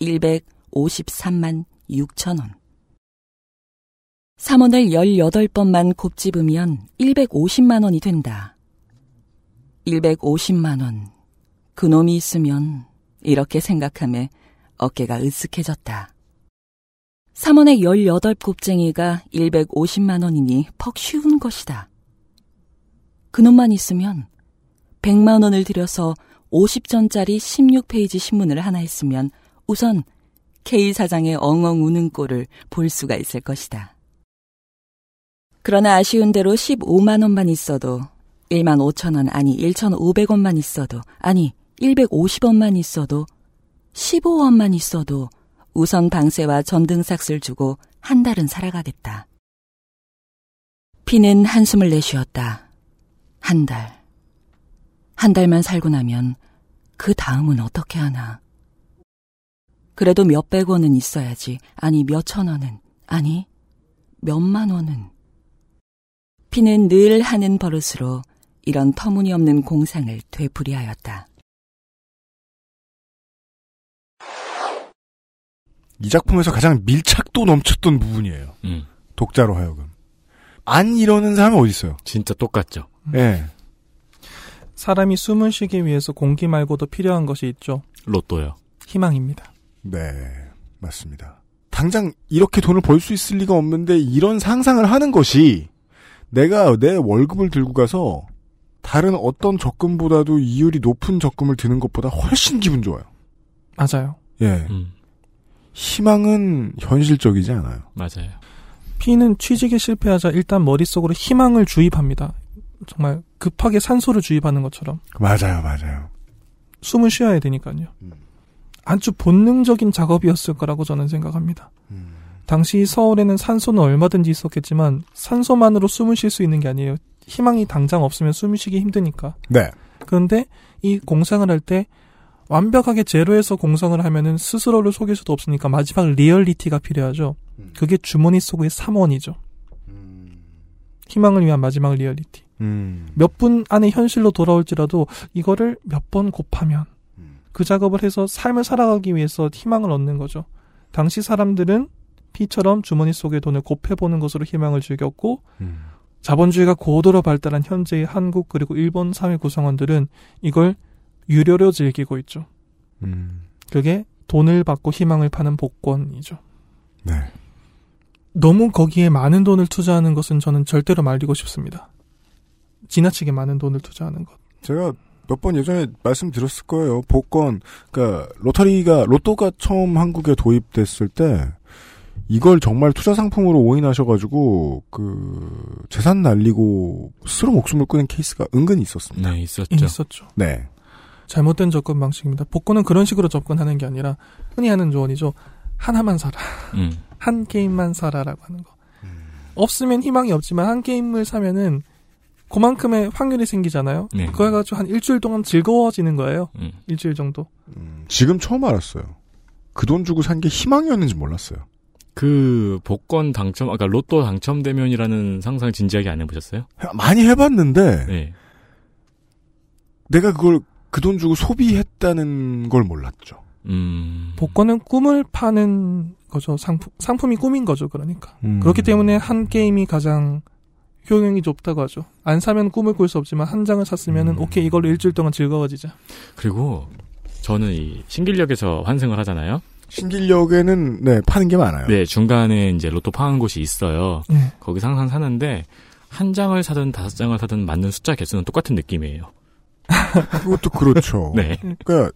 153만 6천 원. 3원을 18번만 곱집으면 150만 원이 된다. 150만 원. 그놈이 있으면 이렇게 생각함에 어깨가 으쓱해졌다. 3원의 18곱쟁이가 150만 원이니 퍽 쉬운 것이다. 그놈만 있으면 100만 원을 들여서 50전짜리 16페이지 신문을 하나 했으면 우선 K 사장의 엉엉 우는 꼴을 볼 수가 있을 것이다. 그러나 아쉬운 대로 15만 원만 있어도 1만 5천 원 아니 1,500원만 있어도 아니 150원만 있어도 15원만 있어도 우선 방세와 전등삭스를 주고 한 달은 살아가겠다. 피는 한숨을 내쉬었다. 한 달. 한 달만 살고 나면 그 다음은 어떻게 하나. 그래도 몇백 원은 있어야지. 아니 몇천 원은. 아니 몇만 원은. 피는 늘 하는 버릇으로 이런 터무니없는 공상을 되풀이하였다. 이 작품에서 가장 밀착도 넘쳤던 부분이에요. 음. 독자로 하여금. 안 이러는 사람이 어디 있어요? 진짜 똑같죠. 예. 사람이 숨을 쉬기 위해서 공기 말고도 필요한 것이 있죠. 로또요. 희망입니다. 네, 맞습니다. 당장 이렇게 돈을 벌 수 있을 리가 없는데 이런 상상을 하는 것이 내가 내 월급을 들고 가서 다른 어떤 적금보다도 이율이 높은 적금을 드는 것보다 훨씬 기분 좋아요. 맞아요. 예. 희망은 현실적이지 않아요. 맞아요. P는 취직에 실패하자 일단 머릿속으로 희망을 주입합니다. 정말 급하게 산소를 주입하는 것처럼. 맞아요, 맞아요. 숨을 쉬어야 되니까요. 아주 본능적인 작업이었을 거라고 저는 생각합니다. 당시 서울에는 산소는 얼마든지 있었겠지만 산소만으로 숨을 쉴 수 있는 게 아니에요. 희망이 당장 없으면 숨을 쉬기 힘드니까. 네. 그런데 이 공상을 할 때 완벽하게 제로에서 공상을 하면은 스스로를 속일 수도 없으니까 마지막 리얼리티가 필요하죠. 그게 주머니 속의 3원이죠. 희망을 위한 마지막 리얼리티. 음. 몇분 안에 현실로 돌아올지라도 이거를 몇 번 곱하면 그 작업을 해서 삶을 살아가기 위해서 희망을 얻는 거죠. 당시 사람들은 P처럼 주머니 속의 돈을 곱해보는 것으로 희망을 즐겼고 자본주의가 고도로 발달한 현재의 한국 그리고 일본 사회 구성원들은 이걸 유료로 즐기고 있죠. 음. 그게 돈을 받고 희망을 파는 복권이죠. 네. 너무 거기에 많은 돈을 투자하는 것은 저는 절대로 말리고 싶습니다. 지나치게 많은 돈을 투자하는 것. 제가 몇 번 예전에 말씀드렸을 거예요. 복권, 그러니까 로터리가 로또가 처음 한국에 도입됐을 때 이걸 정말 투자 상품으로 오인하셔가지고 그 재산 날리고 스스로 목숨을 끊은 케이스가 은근히 있었습니다. 네, 있었죠. 있었죠. 네. 잘못된 접근 방식입니다. 복권은 그런 식으로 접근하는 게 아니라 흔히 하는 조언이죠. 하나만 사라. 음. 한 게임만 사라라고 하는 거. 없으면 희망이 없지만 한 게임을 사면은 그만큼의 확률이 생기잖아요. 네. 그거 해가지고 한 일주일 동안 즐거워지는 거예요. 음. 일주일 정도. 지금 처음 알았어요. 그 돈 주고 산 게 희망이었는지 몰랐어요. 그 복권 당첨, 아까 로또 당첨되면이라는 상상 진지하게 안 해보셨어요? 많이 해봤는데 네. 내가 그걸 그 돈 주고 소비했다는 걸 몰랐죠. 음. 복권은 꿈을 파는 거죠. 상품, 상품이 꿈인 거죠. 그러니까. 음. 그렇기 때문에 한 게임이 가장 효용이 좁다고 하죠. 안 사면 꿈을 꿀 수 없지만 한 장을 샀으면은 음. 오케이 이걸로 일주일 동안 즐거워지자. 그리고 저는 이 신길역에서 환승을 하잖아요. 신길역에는 네 파는 게 많아요. 네, 중간에 이제 로또 파는 곳이 있어요. 네. 거기서 항상 사는데 한 장을 사든 다섯 장을 사든 맞는 숫자 개수는 똑같은 느낌이에요. 그것도 그렇죠. <laughs> 네. 그러니까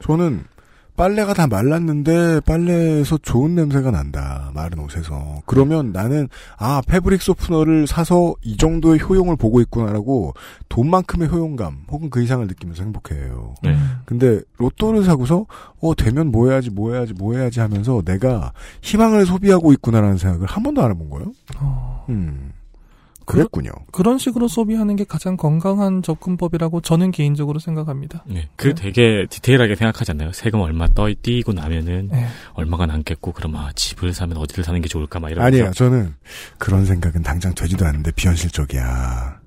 저는 빨래가 다 말랐는데 빨래에서 좋은 냄새가 난다. 마른 옷에서. 그러면 나는 아 패브릭 소프너를 사서 이 정도의 효용을 보고 있구나라고 돈만큼의 효용감 혹은 그 이상을 느끼면서 행복해해요. 네. 근데 로또를 사고서 어 되면 뭐 해야지 뭐 해야지 뭐 해야지 하면서 내가 희망을 소비하고 있구나라는 생각을 한 번도 안 해본 거예요. 음. 그랬군요. 그 런 식으로 소비하는 게 가장 건강한 접근법이라고 저는 개인적으로 생각합니다. 네. 그 되게 디테일하게 생각하지 않나요? 세금 얼마 떠 띄고 나면은 네. 얼마가 남겠고 그럼 아 집을 사면 어디를 사는 게 좋을까 막 이런 아니에요. 저는 그런 생각은 당장 되지도 않는데 비현실적이야.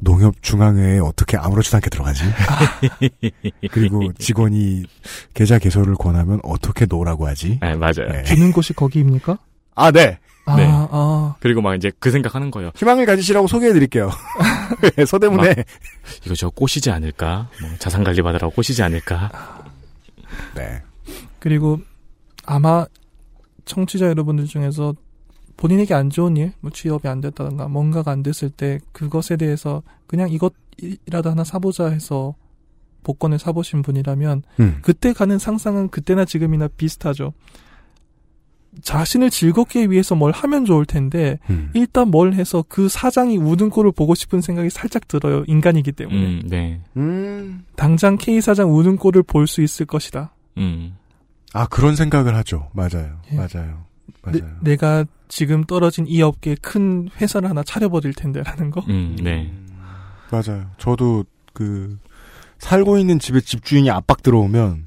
농협중앙회에 어떻게 아무렇지도 않게 들어가지? <laughs> 그리고 직원이 계좌 개설을 권하면 어떻게 놓으라고 하지? 네, 맞아요. 주는 곳이 거기입니까? 아, 네. 아, 네. 아. 그리고 막 이제 그 생각하는 거예요. 희망을 가지시라고 소개해드릴게요. <laughs> 서대문에. 막 이거 저 꼬시지 않을까? 뭐 자산 관리 받으라고 꼬시지 않을까? 네. 그리고 아마 청취자 여러분들 중에서 본인에게 안 좋은 일, 뭐 취업이 안 됐다던가 뭔가가 안 됐을 때 그것에 대해서 그냥 이것이라도 하나 사보자 해서 복권을 사보신 분이라면 음. 그때 가는 상상은 그때나 지금이나 비슷하죠. 자신을 즐겁게 위해서 뭘 하면 좋을 텐데 음. 일단 뭘 해서 그 사장이 우는 꼴을 보고 싶은 생각이 살짝 들어요. 인간이기 때문에. 음, 네. 음. 당장 K 사장 우는 꼴을 볼 수 있을 것이다. 음. 아, 그런 생각을 하죠. 맞아요. 예. 맞아요. 내, 맞아요. 내 가 지금 떨어진 이 업계에 큰 회사를 하나 차려버릴 텐데라는 거. 음, 네. 맞아요. 저도 그 살고 있는 집에 집주인이 압박 들어오면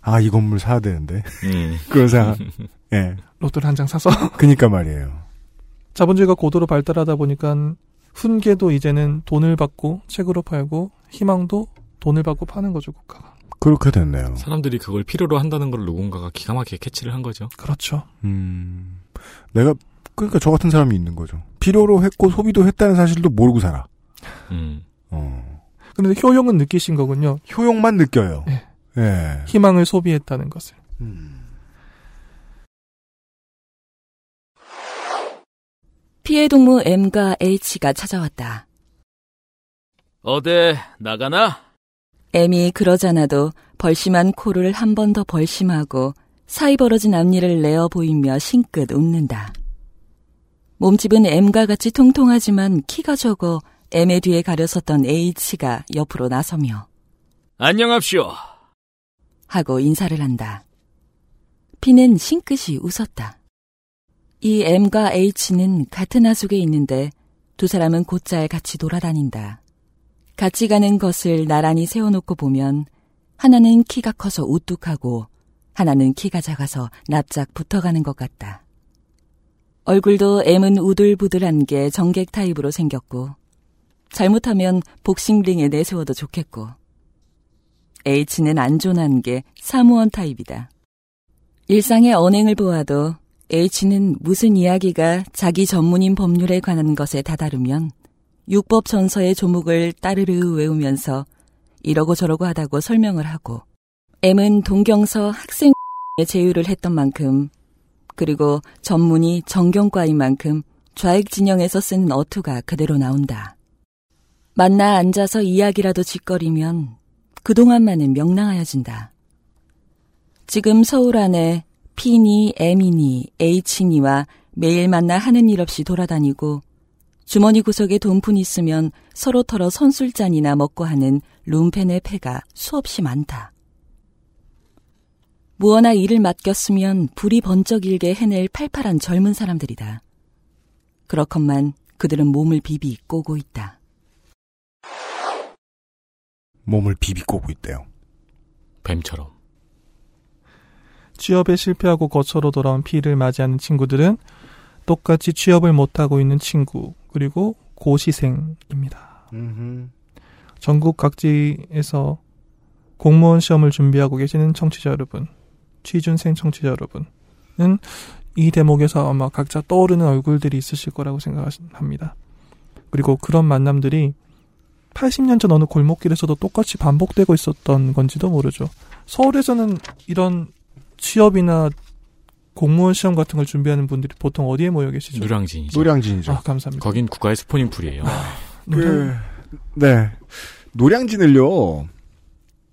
아, 이 건물 사야 되는데. 음. <laughs> 그런 생각. 예. 로또를 한 장 사서. <laughs> 그니까 말이에요. 자본주의가 고도로 발달하다 보니까 훈계도 이제는 돈을 받고 책으로 팔고 희망도 돈을 받고 파는 거죠, 국가가. 그렇게 됐네요. 사람들이 그걸 필요로 한다는 걸 누군가가 기가 막히게 캐치를 한 거죠. 그렇죠. 음, 내가 그러니까 저 같은 사람이 있는 거죠. 필요로 했고 소비도 했다는 사실도 모르고 살아. 음. 어. 그런데 효용은 느끼신 거군요. 효용만 느껴요. 예. 예. 희망을 소비했다는 것을. 피해 동무 M과 H가 찾아왔다. 어데 나가나? M이 그러잖아도 벌심한 코를 한 번 더 벌심하고 사이 벌어진 앞니를 내어 보이며 싱긋 웃는다. 몸집은 M과 같이 통통하지만 키가 적어 M의 뒤에 가려섰던 H가 옆으로 나서며 안녕합시오. 하고 인사를 한다. P는 싱긋이 웃었다. 이 M과 H는 같은 하숙에 있는데 두 사람은 곧잘 같이 돌아다닌다. 같이 가는 것을 나란히 세워놓고 보면 하나는 키가 커서 우뚝하고 하나는 키가 작아서 납작 붙어가는 것 같다. 얼굴도 M은 우들부들한 게 정객 타입으로 생겼고 잘못하면 복싱링에 내세워도 좋겠고 H는 안존한 게 사무원 타입이다. 일상의 언행을 보아도 H는 무슨 이야기가 자기 전문인 법률에 관한 것에 다다르면 육법 전서의 조목을 따르르 외우면서 이러고 저러고 하다고 설명을 하고 M은 동경서 학생 <laughs> 에 제휴를 했던 만큼 그리고 전문이 정경과인 만큼 좌익 진영에서 쓰는 어투가 그대로 나온다. 만나 앉아서 이야기라도 짓거리면 그동안만은 명랑하여진다. 지금 서울 안에 P니, M이니, H니와 매일 만나 하는 일 없이 돌아다니고 주머니 구석에 돈푼 있으면 서로 털어 선술잔이나 먹고 하는 룸펜의 패가 수없이 많다. 무어나 일을 맡겼으면 불이 번쩍 일게 해낼 팔팔한 젊은 사람들이다. 그렇건만 그들은 몸을 비비 꼬고 있다. 몸을 비비 꼬고 있대요. 뱀처럼. 취업에 실패하고 거처로 돌아온 P를 맞이하는 친구들은 똑같이 취업을 못하고 있는 친구, 그리고 고시생입니다. 전국 각지에서 공무원 시험을 준비하고 계시는 청취자 여러분, 취준생 청취자 여러분은 이 대목에서 아마 각자 떠오르는 얼굴들이 있으실 거라고 생각합니다. 그리고 그런 만남들이 80년 전 어느 골목길에서도 똑같이 반복되고 있었던 건지도 모르죠. 서울에서는 이런 취업이나 공무원 시험 같은 걸 준비하는 분들이 보통 어디에 모여 계시죠? 노량진이죠. 노량진이죠. 아, 감사합니다. 거긴 국가의 spawning pool이에요. 그, 네. 노량진을요.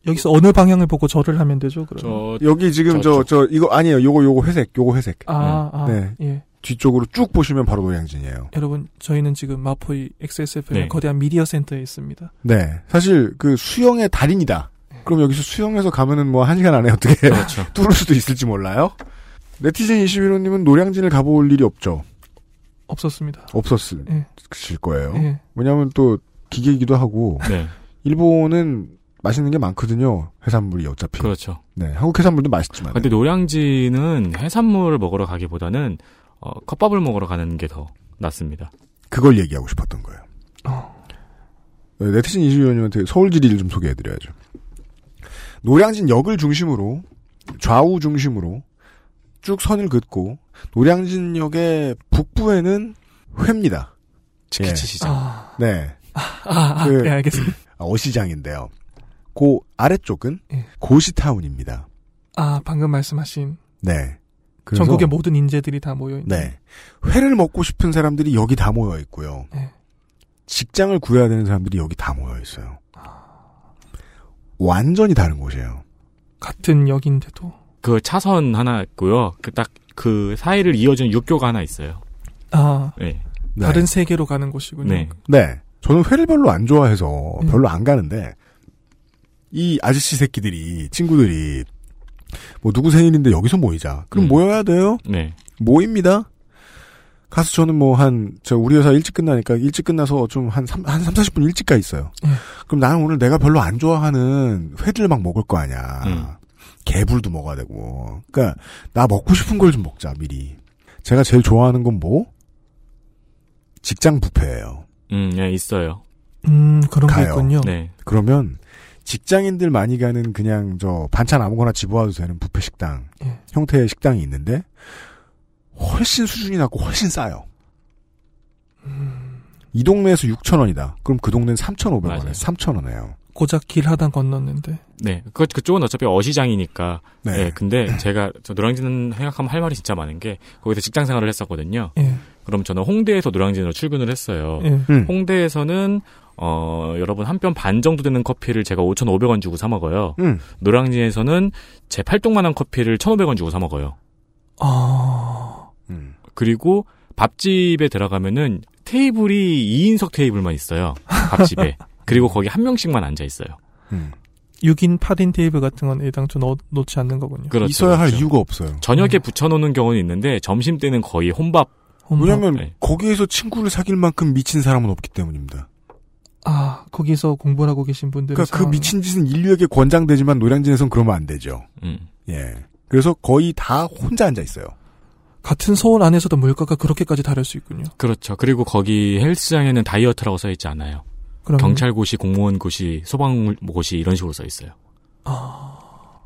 여기서 어느 방향을 보고 절을 하면 되죠? 그러면? 여기 지금 저, 저, 이거 아니에요. 요거, 요거 회색, 요거 회색. 아, 아, 네. 예. 뒤쪽으로 쭉 보시면 바로 노량진이에요. 여러분, 저희는 지금 마포의 XSFM 네. 거대한 미디어 센터에 있습니다. 네. 사실 그 수영의 달인이다. 그럼 여기서 수영해서 가면은 뭐 한 시간 안에 어떻게 그렇죠. <laughs> 뚫을 수도 있을지 몰라요. 네티즌 21호님은 노량진을 가볼 일이 없죠. 없었습니다. 없었을 예. 거예요. 예. 왜냐하면 또 기계이기도 하고 네. 일본은 맛있는 게 많거든요. 해산물이 어차피. 그렇죠. 네, 한국 해산물도 맛있지만. 근데 노량진은 해산물 먹으러 가기보다는 어, 컵밥을 먹으러 가는 게 더 낫습니다. 그걸 얘기하고 싶었던 거예요. 네, 네티즌 21호님한테 서울지리를 좀 소개해드려야죠. 노량진 역을 중심으로 좌우 중심으로 쭉 선을 긋고 노량진 역의 북부에는 회입니다. 치키치 시장. 아. 네. 아, 아, 네, 알겠습니다. 아, 어시장인데요. 그 아래쪽은 예. 고시타운입니다. 아, 방금 말씀하신 네. 그래서 전국의 모든 인재들이 다 모여 있는. 네. 회를 먹고 싶은 사람들이 여기 다 모여 있고요. 네. 직장을 구해야 되는 사람들이 여기 다 모여 있어요. 완전히 다른 곳이에요. 같은 역인데도. 그 차선 하나 있고요. 그 딱그 사이를 이어주는 육교가 하나 있어요. 아, 네. 다른 세계로 가는 곳이군요. 네. 네. 저는 회를 별로 안 좋아해서 음. 별로 안 가는데 이 아저씨 새끼들이 친구들이 뭐 누구 생일인데 여기서 모이자. 그럼 음. 모여야 돼요? 네. 모입니다. 가서 저는 뭐 한 저 우리 회사 일찍 끝나니까 일찍 끝나서 좀 한 삼, 한 3, 40분 일찍 가 있어요. 예. 그럼 나는 오늘 내가 별로 안 좋아하는 회들 막 먹을 거 아니야. 음. 개불도 먹어야 되고. 그러니까 나 먹고 싶은 걸 좀 먹자 미리. 제가 제일 좋아하는 건 뭐? 직장 뷔페예요. 음, 네, 있어요. 음, 그런 게 가요. 있군요. 네. 그러면 직장인들 많이 가는 그냥 저 반찬 아무거나 집어와도 되는 뷔페 식당 예. 형태의 식당이 있는데 훨씬 수준이 낮고 훨씬 싸요. 이 동네에서 6천 원이다. 그럼 그 동네는 3,500원에 맞아요. 3천 원이에요. 고작 길 하단 건넜는데. 네, 그 그쪽은 어차피 어시장이니까. 네. 네. 근데 제가 저 노량진 생각하면 할 말이 진짜 많은 게 거기서 직장 생활을 했었거든요. 예. 그럼 저는 홍대에서 노량진으로 출근을 했어요. 예. 음. 홍대에서는 어 여러분 한편반 정도 되는 커피를 제가 5,500원 주고 사 먹어요. 음. 노량진에서는 제 팔뚝만한 커피를 1,500원 주고 사 먹어요. 아. 음. 그리고 밥집에 들어가면은 테이블이 2인석 테이블만 있어요. 밥집에. <laughs> 그리고 거기 한 명씩만 앉아 있어요. 음. 6인, 8인 테이블 같은 건 애당초 넣, 놓지 않는 거군요. 그렇죠, 있어야 할 그렇죠. 이유가 없어요. 저녁에 붙여놓는 경우는 있는데 점심 때는 거의 혼밥. 혼밥. 왜냐면 네. 거기에서 친구를 사귈 만큼 미친 사람은 없기 때문입니다. 아, 거기서 공부를 하고 계신 분들의 그러니까 그 상황은- 미친 짓은 인류에게 권장되지만 노량진에선 그러면 안 되죠. 음. 예. 그래서 거의 다 혼자 앉아 있어요. 같은 서울 안에서도 물가가 그렇게까지 다를 수 있군요. 그렇죠. 그리고 거기 헬스장에는 다이어트라고 써 있지 않아요. 그럼 경찰고시, 공무원고시, 소방고시 이런 식으로 써 있어요.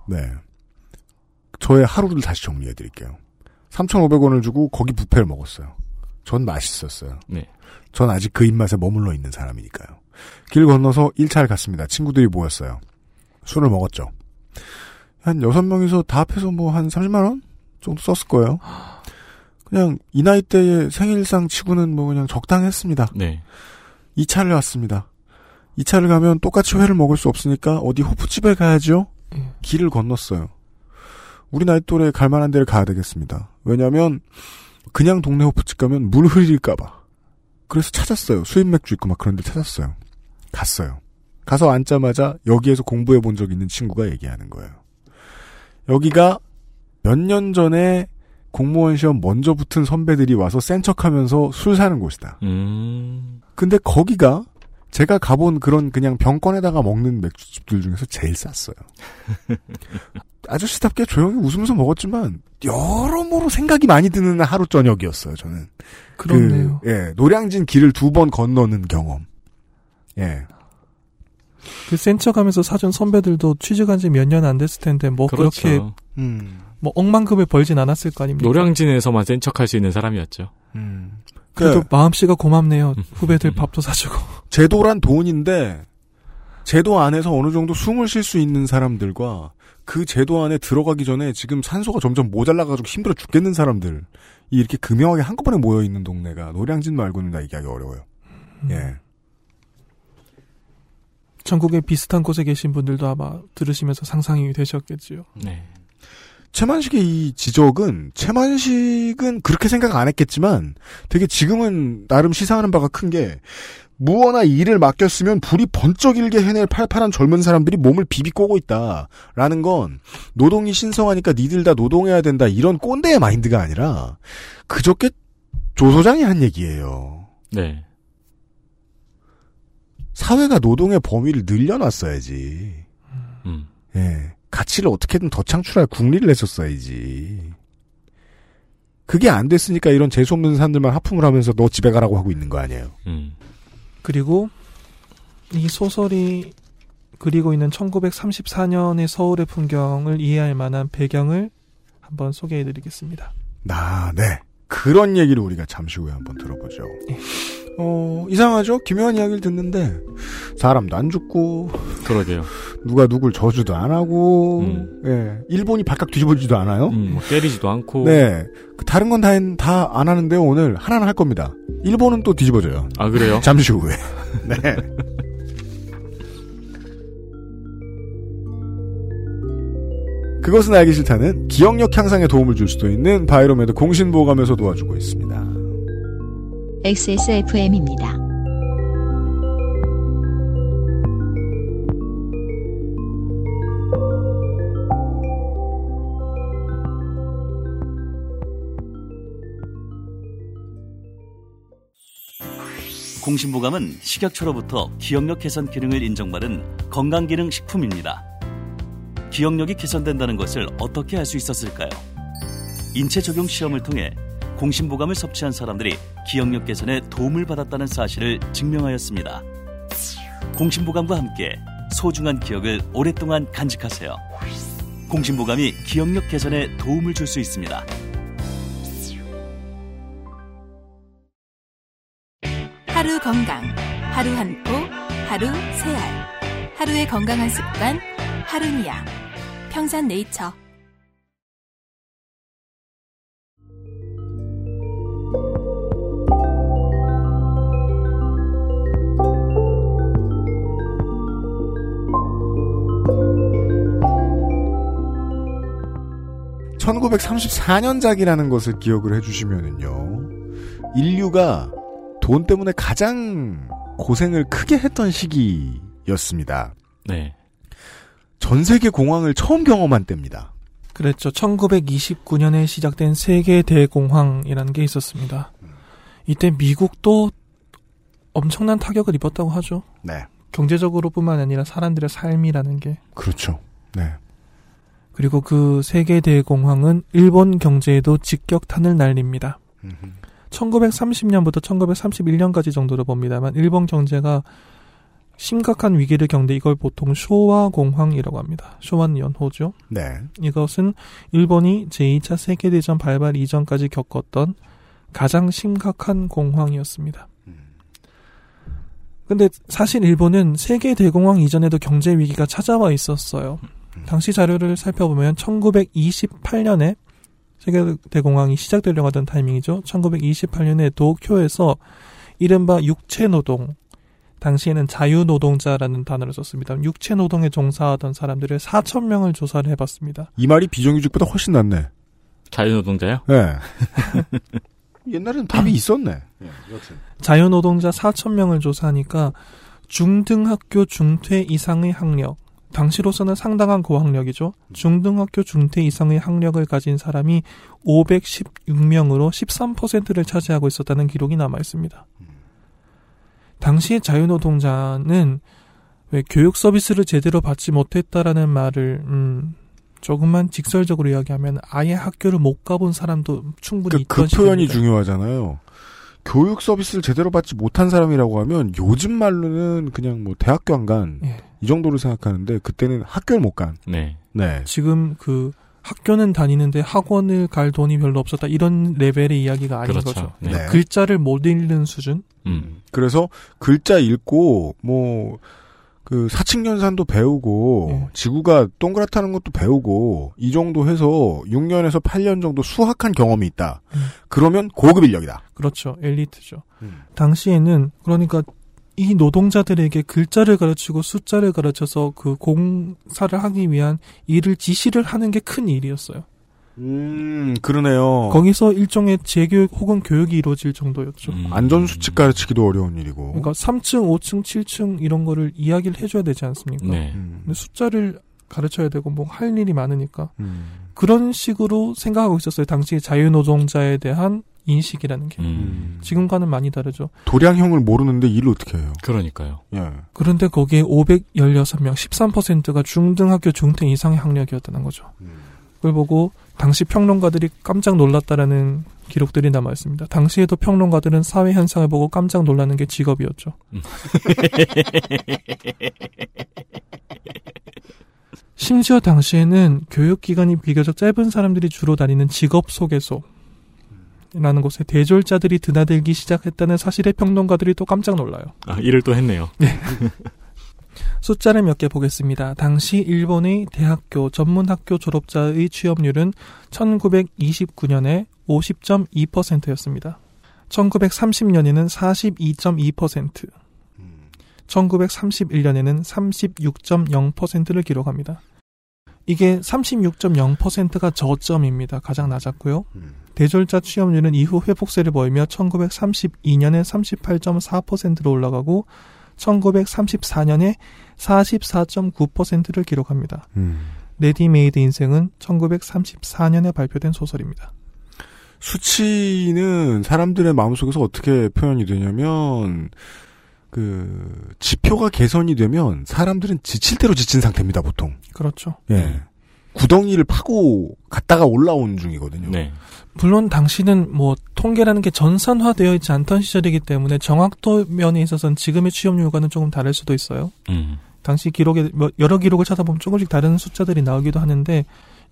네. 저의 하루를 다시 정리해 드릴게요. 3,500원을 주고 거기 뷔페를 먹었어요. 전 맛있었어요. 네. 전 아직 그 입맛에 머물러 있는 사람이니까요. 길 건너서 1차를 갔습니다. 친구들이 모였어요. 술을 먹었죠. 한 6명이서 다 합해서 뭐 한 30만원 정도 썼을 거예요. 그냥 이 나이 때의 생일상 치고는 뭐 그냥 적당했습니다. 네. 2차를 왔습니다. 2차를 가면 똑같이 회를 먹을 수 없으니까 어디 호프집에 가야죠? 예. 길을 건넜어요. 우리 나이 또래 갈 만한 데를 가야 되겠습니다. 왜냐면 그냥 동네 호프집 가면 물 흐릴까 봐. 그래서 찾았어요. 수입 맥주 있고 막 그런 데 찾았어요. 갔어요. 가서 앉자마자 여기에서 공부해 본 적 있는 친구가 얘기하는 거예요. 여기가 몇 년 전에 공무원 시험 먼저 붙은 선배들이 와서 센 척하면서 술 사는 곳이다. 음. 근데 거기가 제가 가본 그런 그냥 병권에다가 먹는 맥주집들 중에서 제일 쌌어요. <laughs> 아저씨답게 조용히 웃으면서 먹었지만 여러모로 생각이 많이 드는 하루 저녁이었어요. 저는 그렇네요. 그, 예, 노량진 길을 두 번 건너는 경험. 예, 그 센척하면서 사준 선배들도 취직한 지 몇 년 안 됐을 텐데 뭐 그렇게 그렇죠. 음, 뭐 억만급을 벌진 않았을 거 아닙니까? 노량진에서만 센 척할 수 있는 사람이었죠. 음. 그래도 그 마음씨가 고맙네요. 음. 후배들 밥도 사주고. <laughs> 제도란 돈인데 제도 안에서 어느 정도 숨을 쉴 수 있는 사람들과 그 제도 안에 들어가기 전에 지금 산소가 점점 모자라가지고 힘들어 죽겠는 사람들 이 이렇게 금명하게 한꺼번에 모여 있는 동네가 노량진 말고는 다 얘기하기 어려워요. 예. 전국에 비슷한 곳에 계신 분들도 아마 들으시면서 상상이 되셨겠지요. 네. 최만식의 이 지적은 최만식은 그렇게 생각 안 했겠지만 되게 지금은 나름 시사하는 바가 큰 게 무어나 일을 맡겼으면 불이 번쩍 일게 해낼 팔팔한 젊은 사람들이 몸을 비비꼬고 있다라는 건 노동이 신성하니까 니들 다 노동해야 된다 이런 꼰대의 마인드가 아니라 그저께 조 소장이 한 얘기예요. 네. 사회가 노동의 범위를 늘려놨어야지. 음. 예. 가치를 어떻게든 더 창출할 국리를 했었어야지. 그게 안 됐으니까 이런 재수없는 사람들만 하품을 하면서 너 집에 가라고 하고 있는 거 아니에요. 음. 그리고 이 소설이 그리고 있는 1934년의 서울의 풍경을 이해할 만한 배경을 한번 소개해 드리겠습니다. 나, 네. 그런 얘기를 우리가 잠시 후에 한번 들어보죠. 어, 이상하죠? 기묘한 이야기를 듣는데, 사람도 안 죽고, 그러게요. 누가 누굴 저주도 안 하고, 음. 예. 일본이 발칵 뒤집어지지도 않아요? 음, 뭐 때리지도 않고. 네. 그 다른 건 다, 다 안 하는데요, 오늘. 하나는 할 겁니다. 일본은 또 뒤집어져요. 아, 그래요? <laughs> 잠시 후에. <laughs> 네. 그것은 알기 싫다는 기억력 향상에 도움을 줄 수도 있는 바이로메드 공신보감에서 도와주고 있습니다. XSFM입니다. 공신보감은 식약처로부터 기억력 개선 기능을 인정받은 건강기능 식품입니다. 기억력이 개선된다는 것을 어떻게 알 수 있었을까요? 인체 적용 시험을 통해 공신보감을 섭취한 사람들이 기억력 개선에 도움을 받았다는 사실을 증명하였습니다. 공신보감과 함께 소중한 기억을 오랫동안 간직하세요. 공신보감이 기억력 개선에 도움을 줄 수 있습니다. 하루 건강, 하루 한 포, 하루 세 알. 하루의 건강한 습관, 하루니아. 평산네이처. (1934년작이라는) 것을 기억을 해주시면은요 인류가 돈 때문에 가장 고생을 크게 했던 시기였습니다. 네. 전 세계 공황을 처음 경험한 때입니다. 그랬죠. 1929년에 시작된 세계 대공황이라는 게 있었습니다. 이때 미국도 엄청난 타격을 입었다고 하죠. 네. 경제적으로뿐만 아니라 사람들의 삶이라는 게. 그렇죠. 네. 그리고 그 세계 대공황은 일본 경제에도 직격탄을 날립니다. 1930년부터 1931년까지 정도로 봅니다만 일본 경제가 심각한 위기를 겪는데 이걸 보통 쇼와 공황이라고 합니다. 쇼와는 연호죠. 네. 이것은 일본이 제2차 세계대전 발발 이전까지 겪었던 가장 심각한 공황이었습니다. 근데 사실 일본은 세계 대공황 이전에도 경제 위기가 찾아와 있었어요. 당시 자료를 살펴보면 1928년에 세계 대공황이 시작되려고 하던 타이밍이죠. 1928년에 도쿄에서 이른바 육체 노동 당시에는 자유노동자라는 단어를 썼습니다. 육체 노동에 종사하던 사람들을 4천 명을 조사를 해봤습니다. 이 말이 비정규직보다 훨씬 낫네. 자유노동자요? 네. <laughs> 옛날에는 답이 있었네. 예, 자유노동자 4천 명을 조사하니까 중등학교 중퇴 이상의 학력, 당시로서는 상당한 고학력이죠. 중등학교 중퇴 이상의 학력을 가진 사람이 516명으로 13%를 차지하고 있었다는 기록이 남아 있습니다. 당시의 자유노동자는 왜 교육 서비스를 제대로 받지 못했다라는 말을 음, 조금만 직설적으로 이야기하면 아예 학교를 못 가본 사람도 충분히 그, 있던 그 표현이 시기입니다. 중요하잖아요. 교육 서비스를 제대로 받지 못한 사람이라고 하면 요즘 말로는 그냥 뭐 대학교 안 간 이 예. 정도로 생각하는데 그때는 학교를 못 간. 네. 네. 지금 그 학교는 다니는데 학원을 갈 돈이 별로 없었다 이런 레벨의 이야기가 아닌 그렇죠. 거죠. 네. 네. 글자를 못 읽는 수준. 음. 그래서 글자 읽고 뭐 그 사칙연산도 배우고 예. 지구가 동그랗다는 것도 배우고 이 정도 해서 6년에서 8년 정도 수학한 경험이 있다. 음. 그러면 고급 인력이다. 그렇죠. 엘리트죠. 음. 당시에는 그러니까 이 노동자들에게 글자를 가르치고 숫자를 가르쳐서 그 공사를 하기 위한 일을 지시를 하는 게 큰 일이었어요. 음, 그러네요. 거기서 일종의 재교육 혹은 교육이 이루어질 정도였죠. 음. 안전수칙 가르치기도 어려운 일이고. 그러니까 3층, 5층, 7층 이런 거를 이야기를 해줘야 되지 않습니까? 네. 음. 근데 숫자를 가르쳐야 되고 뭐 할 일이 많으니까 음. 그런 식으로 생각하고 있었어요. 당시 자유노동자에 대한 인식이라는 게 음. 지금과는 많이 다르죠. 도량형을 모르는데 일을 어떻게 해요? 그러니까요. 예. 그런데 거기에 516명, 13%가 중등학교 중퇴 이상의 학력이었다는 거죠. 그걸 보고 당시 평론가들이 깜짝 놀랐다라는 기록들이 남아 있습니다. 당시에도 평론가들은 사회 현상을 보고 깜짝 놀라는 게 직업이었죠. <laughs> 심지어 당시에는 교육 기간이 비교적 짧은 사람들이 주로 다니는 직업 소개소 라는 곳에 대졸자들이 드나들기 시작했다는 사실에 평론가들이 또 깜짝 놀라요. 아, 일을 또 했네요. <laughs> 숫자를 몇 개 보겠습니다. 당시 일본의 대학교 전문학교 졸업자의 취업률은 1929년에 50.2%였습니다. 1930년에는 42.2%, 1931년에는 36.0%를 기록합니다. 이게 36.0%가 저점입니다. 가장 낮았고요. 대졸자 취업률은 이후 회복세를 보이며 1932년에 38.4%로 올라가고 1934년에 44.9%를 기록합니다. 음. 레디메이드 인생은 1934년에 발표된 소설입니다. 수치는 사람들의 마음속에서 어떻게 표현이 되냐면 그 지표가 개선이 되면 사람들은 지칠 대로 지친 상태입니다 보통. 그렇죠. 예. 구덩이를 파고 갔다가 올라온 중이거든요. 네. 물론 당시는 뭐 통계라는 게 전산화되어 있지 않던 시절이기 때문에 정확도 면에 있어서는 지금의 취업률과는 조금 다를 수도 있어요. 음. 당시 기록에 뭐 여러 기록을 찾아보면 조금씩 다른 숫자들이 나오기도 하는데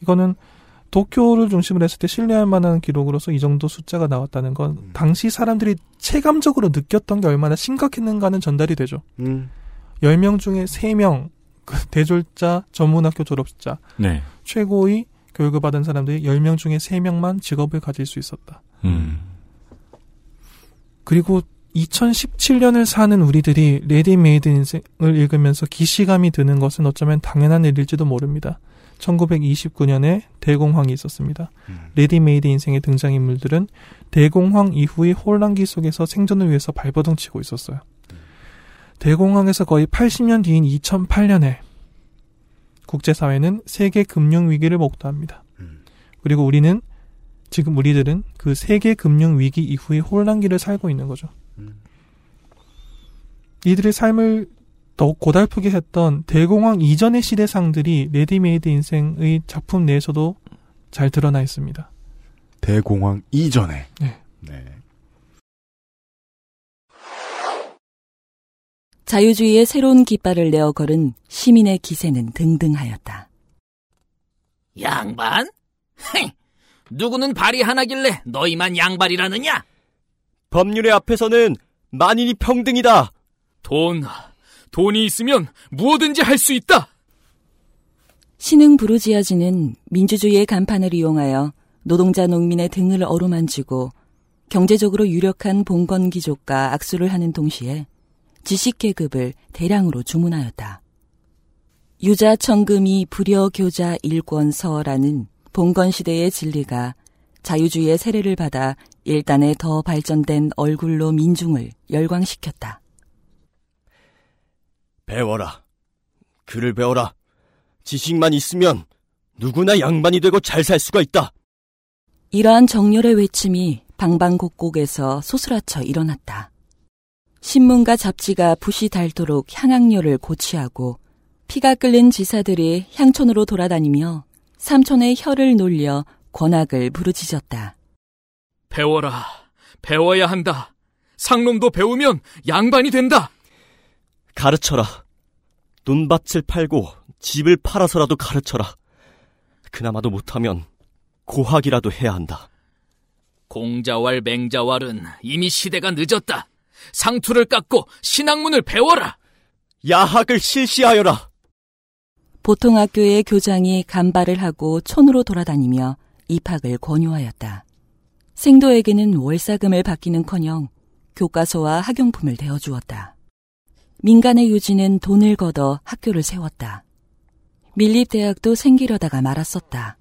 이거는 도쿄를 중심으로 했을 때 신뢰할 만한 기록으로서 이 정도 숫자가 나왔다는 건 당시 사람들이 체감적으로 느꼈던 게 얼마나 심각했는가는 전달이 되죠. 음. 10명 중에 3명 그 대졸자 전문학교 졸업자 네. 최고의 교육을 받은 사람들이 10명 중에 3명만 직업을 가질 수 있었다. 음. 그리고 2017년을 사는 우리들이 레디메이드 인생을 읽으면서 기시감이 드는 것은 어쩌면 당연한 일일지도 모릅니다. 1929년에 대공황이 있었습니다. 레디메이드 인생의 등장인물들은 대공황 이후의 혼란기 속에서 생존을 위해서 발버둥 치고 있었어요. 대공황에서 거의 80년 뒤인 2008년에 국제사회는 세계 금융 위기를 목도합니다. 그리고 우리는 지금 우리들은 그 세계 금융 위기 이후의 혼란기를 살고 있는 거죠. 이들의 삶을 더욱 고달프게 했던 대공황 이전의 시대상들이 레디메이드 인생의 작품 내에서도 잘 드러나 있습니다. 대공황 이전에. 네. 네. 자유주의의 새로운 깃발을 내어 걸은 시민의 기세는 등등하였다. 양반? 헤, 누구는 발이 하나길래 너희만 양발이라느냐? 법률의 앞에서는 만인이 평등이다. 돈, 돈이 있으면 무엇든지 할 수 있다. 신흥 부르지아지는 민주주의의 간판을 이용하여 노동자 농민의 등을 어루만지고 경제적으로 유력한 봉건귀족과 악수를 하는 동시에 지식계급을 대량으로 주문하였다. 유자 천금이 불여 교자 일권서라는 봉건시대의 진리가 자유주의의 세례를 받아 일단에 더 발전된 얼굴로 민중을 열광시켰다. 배워라. 글을 배워라. 지식만 있으면 누구나 양반이 되고 잘 살 수가 있다. 이러한 정열의 외침이 방방곡곡에서 소스라쳐 일어났다. 신문과 잡지가 붓이 닳도록 향악료를 고취하고 피가 끓는 지사들이 향촌으로 돌아다니며 삼촌의 혀를 놀려 권악을 부르짖었다. 배워라. 배워야 한다. 상놈도 배우면 양반이 된다. 가르쳐라. 논밭을 팔고 집을 팔아서라도 가르쳐라. 그나마도 못하면 고학이라도 해야 한다. 공자왈 맹자왈은 이미 시대가 늦었다. 상투를 깎고 신학문을 배워라. 야학을 실시하여라. 보통 학교의 교장이 간발을 하고 촌으로 돌아다니며 입학을 권유하였다. 생도에게는 월사금을 받기는커녕 교과서와 학용품을 대어주었다. 민간의 유지는 돈을 걷어 학교를 세웠다. 밀립대학도 생기려다가 말았었다.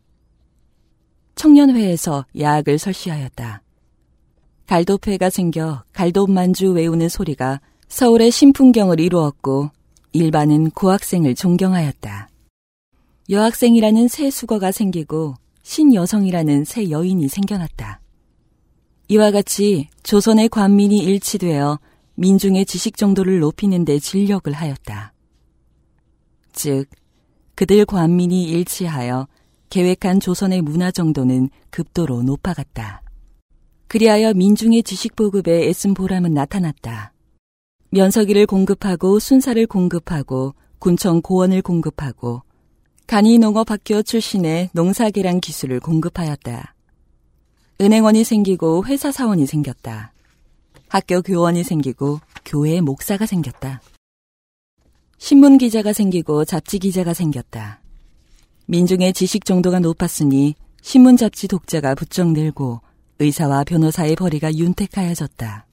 청년회에서 야학을 설시하였다. 갈도회가 생겨 갈도만주 외우는 소리가 서울의 신풍경을 이루었고 일반은 고학생을 존경하였다. 여학생이라는 새 수거가 생기고 신여성이라는 새 여인이 생겨났다. 이와 같이 조선의 관민이 일치되어 민중의 지식 정도를 높이는 데 진력을 하였다. 즉, 그들 관민이 일치하여 계획한 조선의 문화 정도는 급도로 높아갔다. 그리하여 민중의 지식 보급에 애쓴 보람은 나타났다. 면서기를 공급하고 순사를 공급하고 군청 고원을 공급하고 간이 농업 학교 출신의 농사 계량 기술을 공급하였다. 은행원이 생기고 회사 사원이 생겼다. 학교 교원이 생기고 교회 목사가 생겼다. 신문 기자가 생기고 잡지 기자가 생겼다. 민중의 지식 정도가 높았으니 신문 잡지 독자가 부쩍 늘고 의사와 변호사의 벌이가 윤택하여졌다.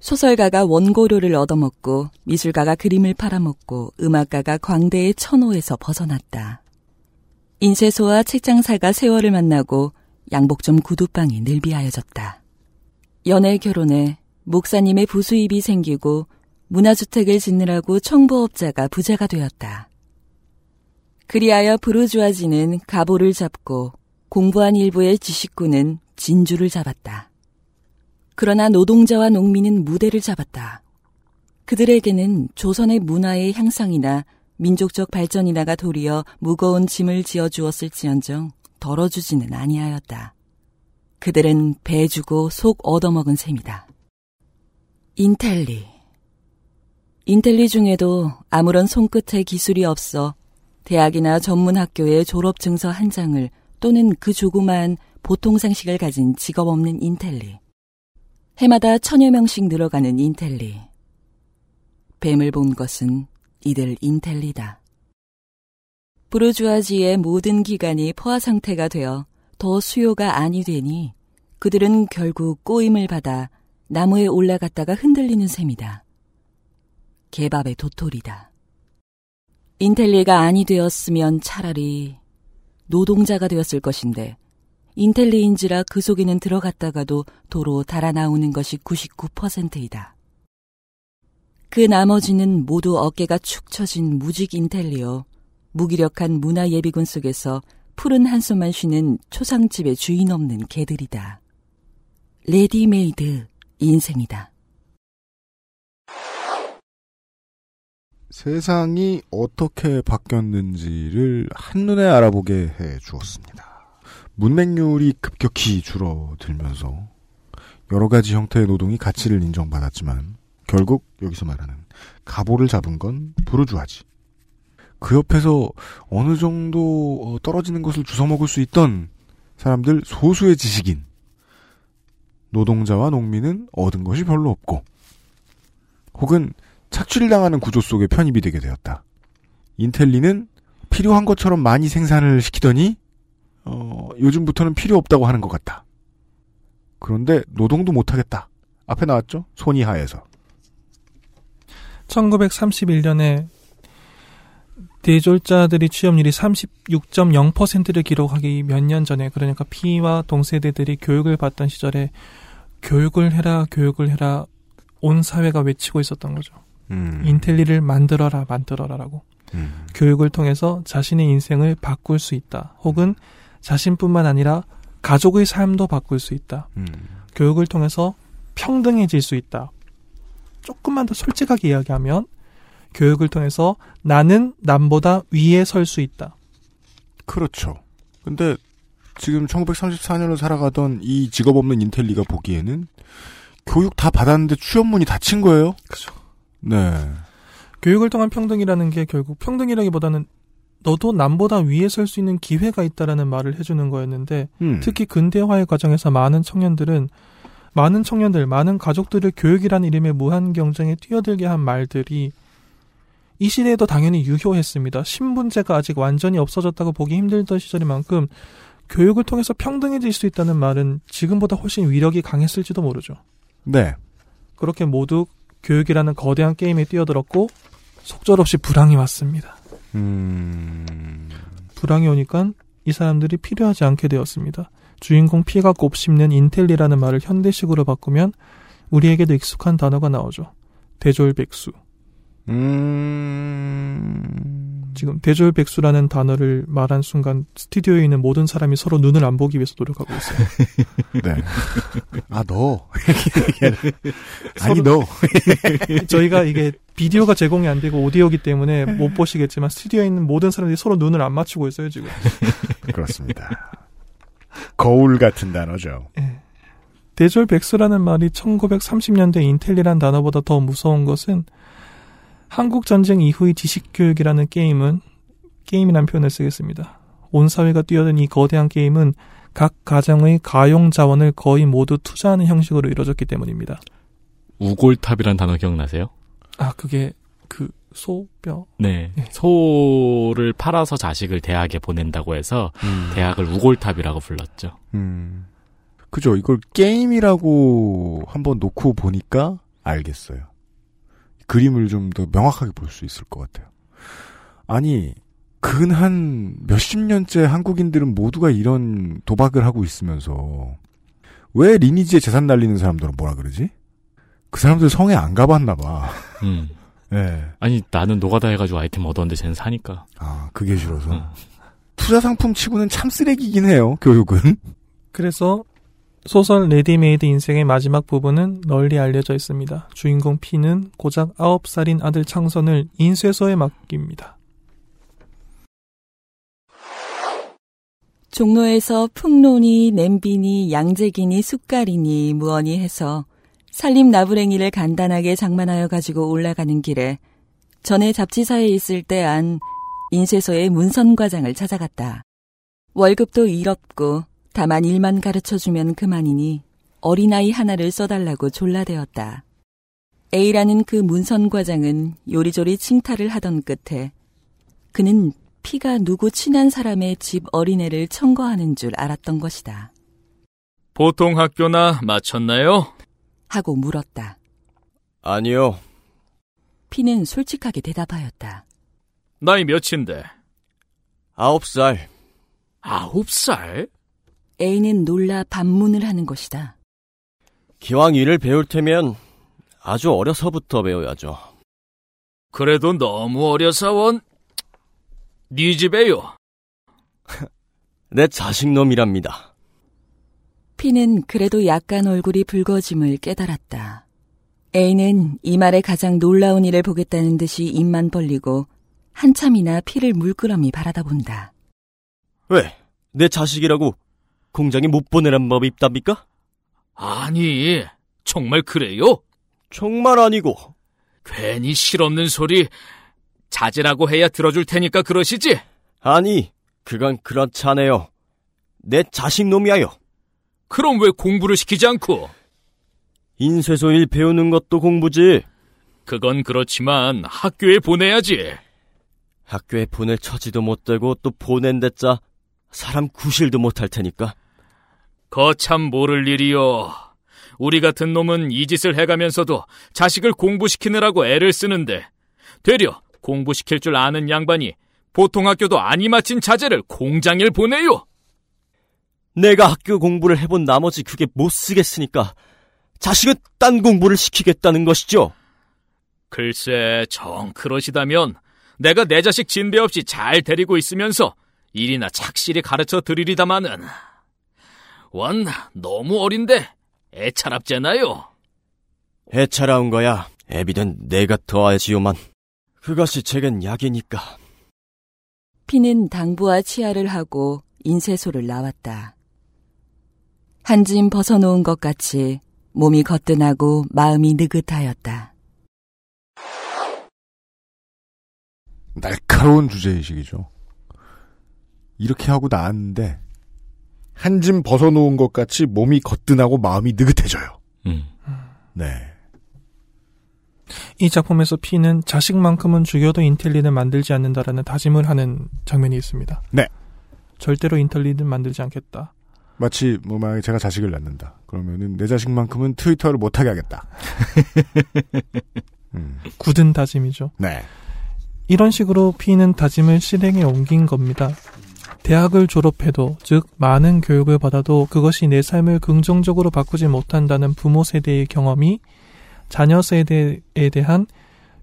소설가가 원고료를 얻어먹고 미술가가 그림을 팔아먹고 음악가가 광대의 천호에서 벗어났다. 인쇄소와 책장사가 세월을 만나고 양복점 구두방이 늘비하여졌다. 연애 결혼에 목사님의 부수입이 생기고 문화주택을 짓느라고 청부업자가 부자가 되었다. 그리하여 부르주아지는 가보를 잡고 공부한 일부의 지식군은 진주를 잡았다. 그러나 노동자와 농민은 무대를 잡았다. 그들에게는 조선의 문화의 향상이나 민족적 발전이나가 도리어 무거운 짐을 지어 주었을지언정 덜어주지는 아니하였다. 그들은 배 주고 속 얻어먹은 셈이다. 인텔리. 인텔리 중에도 아무런 손끝에 기술이 없어 대학이나 전문 학교의 졸업 증서 한 장을 또는 그 조그만 보통 상식을 가진 직업 없는 인텔리. 해마다 천여 명씩 늘어가는 인텔리. 뱀을 본 것은 이들 인텔리다. 부르주아지의 모든 기관이 포화 상태가 되어 더 수요가 아니 되니 그들은 결국 꼬임을 받아 나무에 올라갔다가 흔들리는 셈이다. 개밥의 도토리다. 인텔리가 아니 되었으면 차라리 노동자가 되었을 것인데 인텔리인지라 그 속에는 들어갔다가도 도로 달아 나오는 것이 99%이다. 그 나머지는 모두 어깨가 축 처진 무직 인텔리요, 무기력한 문화 예비군 속에서 푸른 한숨만 쉬는 초상집의 주인 없는 개들이다. 레디메이드 인생이다. 세상이 어떻게 바뀌었는지를 한눈에 알아보게 해 주었습니다. 문맹률이 급격히 줄어들면서 여러 가지 형태의 노동이 가치를 인정받았지만 결국 여기서 말하는 가보를 잡은 건 부르주아지. 그 옆에서 어느 정도 떨어지는 것을 주워 먹을 수 있던 사람들 소수의 지식인. 노동자와 농민은 얻은 것이 별로 없고 혹은 착취를 당하는 구조 속에 편입이 되게 되었다. 인텔리는 필요한 것처럼 많이 생산을 시키더니 어, 요즘부터는 필요 없다고 하는 것 같다. 그런데 노동도 못하겠다. 앞에 나왔죠? 손이하에서. 1931년에 대졸자들이 취업률이 36.0%를 기록하기 몇 년 전에 그러니까 피와 동세대들이 교육을 받던 시절에 교육을 해라 교육을 해라 온 사회가 외치고 있었던 거죠. 음. 인텔리를 만들어라 만들어라라고. 음. 교육을 통해서 자신의 인생을 바꿀 수 있다. 혹은 자신뿐만 아니라 가족의 삶도 바꿀 수 있다. 음. 교육을 통해서 평등해질 수 있다. 조금만 더 솔직하게 이야기하면 교육을 통해서 나는 남보다 위에 설 수 있다. 그렇죠. 근데 지금 1934년을 살아가던 이 직업 없는 인텔리가 보기에는 교육 다 받았는데 취업문이 닫힌 거예요. 그죠. 네. 교육을 통한 평등이라는 게 결국 평등이라기보다는 너도 남보다 위에 설 수 있는 기회가 있다라는 말을 해주는 거였는데 음. 특히 근대화의 과정에서 많은 청년들은 많은 청년들, 많은 가족들을 교육이라는 이름의 무한 경쟁에 뛰어들게 한 말들이 이 시대에도 당연히 유효했습니다. 신분제가 아직 완전히 없어졌다고 보기 힘들던 시절인 만큼 교육을 통해서 평등해질 수 있다는 말은 지금보다 훨씬 위력이 강했을지도 모르죠. 네. 그렇게 모두 교육이라는 거대한 게임에 뛰어들었고 속절없이 불황이 왔습니다. 음. 불황이 오니까 이 사람들이 필요하지 않게 되었습니다. 주인공 피가 곱씹는 인텔리라는 말을 현대식으로 바꾸면 우리에게도 익숙한 단어가 나오죠. 대졸백수. 음. 지금 대졸백수라는 단어를 말한 순간 스튜디오에 있는 모든 사람이 서로 눈을 안 보기 위해서 노력하고 있어요. <laughs> 네. 아, 너. <laughs> 아니, 너. 저희가 이게 비디오가 제공이 안 되고 오디오기 때문에 못 보시겠지만 스튜디오에 있는 모든 사람들이 서로 눈을 안 맞추고 있어요, 지금. <laughs> 그렇습니다. 거울 같은 단어죠. 대졸백수라는 말이 1930년대 인텔리란 단어보다 더 무서운 것은 한국 전쟁 이후의 지식 교육이라는 게임은 게임이란 표현을 쓰겠습니다. 온 사회가 뛰어든 이 거대한 게임은 각 가정의 가용 자원을 거의 모두 투자하는 형식으로 이루어졌기 때문입니다. 우골탑이란 단어 기억나세요? 아, 그게 그 소뼈 네. 소를 팔아서 자식을 대학에 보낸다고 해서 음. 대학을 우골탑이라고 불렀죠. 음. 그죠. 이걸 게임이라고 한번 놓고 보니까 알겠어요. 그림을 좀 더 명확하게 볼 수 있을 것 같아요. 아니, 근 한 몇십 년째 한국인들은 모두가 이런 도박을 하고 있으면서 왜 리니지에 재산 날리는 사람들은 뭐라 그러지? 그 사람들 성에 안 가봤나 봐. 음. 네. <laughs> 아니 나는 노가다 해가지고 아이템 얻었는데 쟤는 사니까. 아 그게 싫어서. 투자 상품 치고는 참 쓰레기긴 해요. 교육은. 그래서 소설 레디메이드 인생의 마지막 부분은 널리 알려져 있습니다. 주인공 P는 고작 9살인 아들 창선을 인쇄소에 맡깁니다. 종로에서 풍론이, 냄비니, 양재기니, 숟갈이니, 무언이 해서 살림 나부랭이를 간단하게 장만하여 가지고 올라가는 길에 전에 잡지사에 있을 때 안 인쇄소의 문선과장을 찾아갔다. 월급도 일없고 다만 일만 가르쳐주면 그만이니 어린아이 하나를 써달라고 졸라대었다. A라는 그 문선 과장은 요리조리 칭탈을 하던 끝에 그는 피가 누구 친한 사람의 집 어린애를 청거하는 줄 알았던 것이다. 보통 학교나 마쳤나요? 하고 물었다. 아니요. 피는 솔직하게 대답하였다. 나이 몇인데? 아홉 살. 아홉 살? A는 놀라 반문을 하는 것이다. 기왕 일을 배울 테면 아주 어려서부터 배워야죠. 그래도 너무 어려서 원. 네 집에요. <laughs> 내 자식놈이랍니다. 피는 그래도 약간 얼굴이 붉어짐을 깨달았다. A는 이 말에 가장 놀라운 일을 보겠다는 듯이 입만 벌리고 한참이나 피를 물끄러미 바라다 본다. 왜? 내 자식이라고 공장에 못 보내란 법이 있답니까? 아니, 정말 그래요? 정말 아니고. 괜히 실없는 소리 자제라고 해야 들어줄 테니까 그러시지? 아니, 그건 그렇지 않아요. 내 자식 놈이야요. 그럼 왜 공부를 시키지 않고? 인쇄소 일 배우는 것도 공부지. 그건 그렇지만 학교에 보내야지. 학교에 보낼 처지도 못 되고 또 보낸댔자 사람 구실도 못 할 테니까. 거참 모를 일이요. 우리 같은 놈은 이 짓을 해가면서도 자식을 공부시키느라고 애를 쓰는데 되려 공부시킬 줄 아는 양반이 보통 학교도 아니 마친 자제를 공장일 보내요. 내가 학교 공부를 해본 나머지 그게 못 쓰겠으니까 자식은 딴 공부를 시키겠다는 것이죠. 글쎄 정 그러시다면 내가 내 자식 진배 없이 잘 데리고 있으면서 일이나 착실히 가르쳐 드리리다마는 원 너무 어린데 애차랍잖아요. 애차라운 거야. 애비는 내가 더 알지요만. 그것이 제겐 약이니까. 피는 당부와 치아를 하고 인쇄소를 나왔다. 한 짐 벗어놓은 것 같이 몸이 거뜬하고 마음이 느긋하였다. 날카로운 주제의식이죠. 이렇게 하고 나왔는데 한 짐 벗어놓은 것 같이 몸이 거뜬하고 마음이 느긋해져요. 음. 네. 이 작품에서 피는 자식만큼은 죽여도 인텔리는 만들지 않는다라는 다짐을 하는 장면이 있습니다. 네. 절대로 인텔리는 만들지 않겠다. 마치 뭐 만약에 제가 자식을 낳는다. 그러면은 내 자식만큼은 트위터를 못하게 하겠다. <laughs> 음. 굳은 다짐이죠. 네. 이런 식으로 P는 다짐을 실행에 옮긴 겁니다. 대학을 졸업해도, 즉, 많은 교육을 받아도 그것이 내 삶을 긍정적으로 바꾸지 못한다는 부모 세대의 경험이 자녀 세대에 대한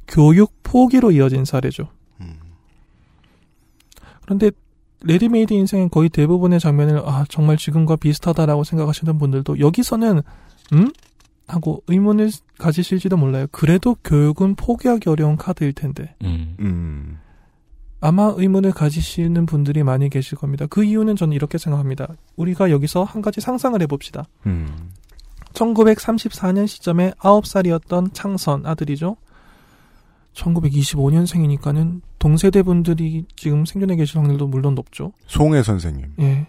교육 포기로 이어진 사례죠. 그런데 레디메이드 인생의 거의 대부분의 장면을 아 정말 지금과 비슷하다라고 생각하시는 분들도 여기서는 음 하고 의문을 가지실지도 몰라요. 그래도 교육은 포기하기 어려운 카드일 텐데. 음. 음. 아마 의문을 가지시는 분들이 많이 계실 겁니다. 그 이유는 저는 이렇게 생각합니다. 우리가 여기서 한 가지 상상을 해봅시다. 음. 1934년 시점에 9살이었던 창선 아들이죠. 1925년생이니까는 동세대 분들이 지금 생존해 계실 확률도 물론 높죠. 송혜 선생님. 예.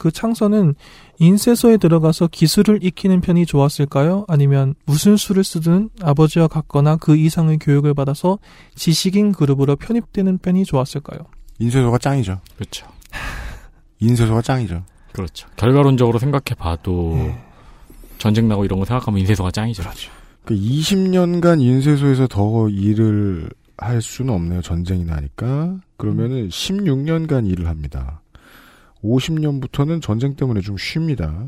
그 창선은 인쇄소에 들어가서 기술을 익히는 편이 좋았을까요? 아니면 무슨 수를 쓰든 아버지와 같거나 그 이상의 교육을 받아서 지식인 그룹으로 편입되는 편이 좋았을까요? 인쇄소가 짱이죠. 그렇죠. <laughs> 인쇄소가 짱이죠. 그렇죠. 결과론적으로 생각해 봐도 예. 전쟁 나고 이런 거 생각하면 인쇄소가 짱이죠. 그렇죠. 그 20년간 인쇄소에서 더 일을 할 수는 없네요. 전쟁이 나니까. 그러면은 16년간 일을 합니다. 50년부터는 전쟁 때문에 좀 쉽니다.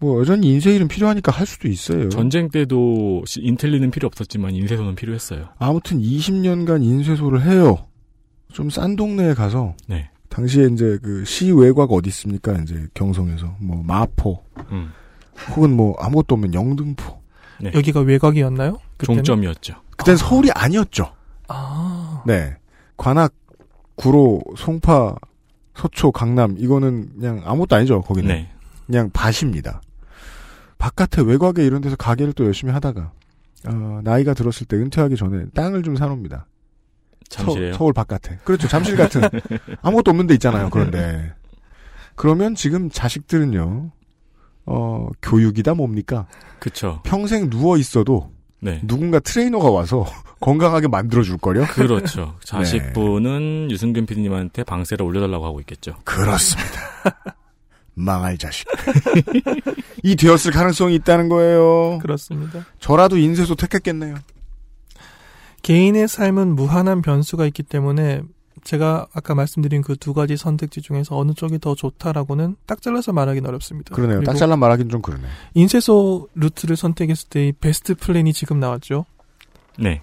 뭐 여전히 인쇄 일은 필요하니까 할 수도 있어요. 전쟁 때도 시- 인텔리는 필요 없었지만 인쇄소는 필요했어요. 아무튼 20년간 인쇄소를 해요. 좀 싼 동네에 가서 네. 당시에 이제 그 시 외곽 어디 있습니까? 이제 경성에서 뭐 마포 음. 혹은 뭐 아무것도 없는 영등포. 네. 여기가 외곽이었나요? 그때는? 종점이었죠. 그땐 서울이 아니었죠. 아. 네. 관악, 구로, 송파, 서초, 강남 이거는 그냥 아무것도 아니죠. 거기는 네. 그냥 밭입니다. 바깥에 외곽에 이런 데서 가게를 또 열심히 하다가 어, 나이가 들었을 때 은퇴하기 전에 땅을 좀 사놉니다. 잠실에요? 서, 울 바깥에. 그렇죠. 잠실 같은 <laughs> 아무것도 없는 데 있잖아요. 그런데 그러면 지금 자식들은요. 어, 교육이다 뭡니까? 그쵸. 평생 누워 있어도 네. 누군가 트레이너가 와서 건강하게 만들어 줄 거려. 그렇죠. <laughs> 네. 자식분은 유승균 PD님한테 방세를 올려달라고 하고 있겠죠. 그렇습니다. <laughs> 망할 자식. <laughs> 이 되었을 가능성이 있다는 거예요. 그렇습니다. 저라도 인쇄소 택했겠네요. 개인의 삶은 무한한 변수가 있기 때문에 제가 아까 말씀드린 그 두 가지 선택지 중에서 어느 쪽이 더 좋다라고는 딱 잘라서 말하기는 어렵습니다. 그러네요. 딱 잘라 말하기는 좀 그러네. 인쇄소 루트를 선택했을 때 이 베스트 플랜이 지금 나왔죠. 네.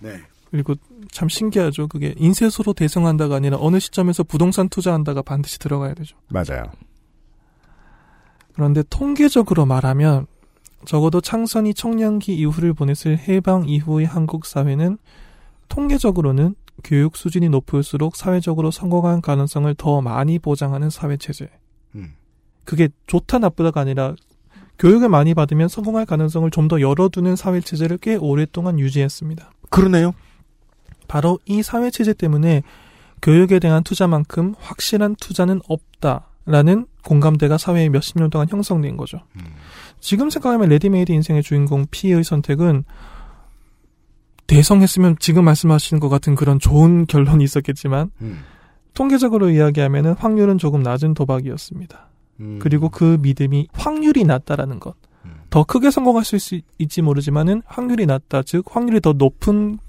그리고 참 신기하죠. 그게 인쇄소로 대성한다가 아니라 어느 시점에서 부동산 투자한다가 반드시 들어가야 되죠. 맞아요. 그런데 통계적으로 말하면 적어도 창선이 청년기 이후를 보냈을 해방 이후의 한국 사회는 통계적으로는 교육 수준이 높을수록 사회적으로 성공한 가능성을 더 많이 보장하는 사회 체제. 음. 그게 좋다 나쁘다가 아니라 교육을 많이 받으면 성공할 가능성을 좀 더 열어두는 사회 체제를 꽤 오랫동안 유지했습니다. 그러네요. 바로 이 사회 체제 때문에 교육에 대한 투자만큼 확실한 투자는 없다라는 공감대가 사회에 몇십 년 동안 형성된 거죠. 지금 생각하면 레디메이드 인생의 주인공 P의 선택은 대성했으면 지금 말씀하시는 것 같은 그런 좋은 결론이 있었겠지만 음. 통계적으로 이야기하면 확률은 조금 낮은 도박이었습니다. 음. 그리고 그 믿음이 확률이 낮다라는 것. 더 크게 성공할 수 있, 있지 모르지만은 확률이 낮다. 즉 확률이 더 높은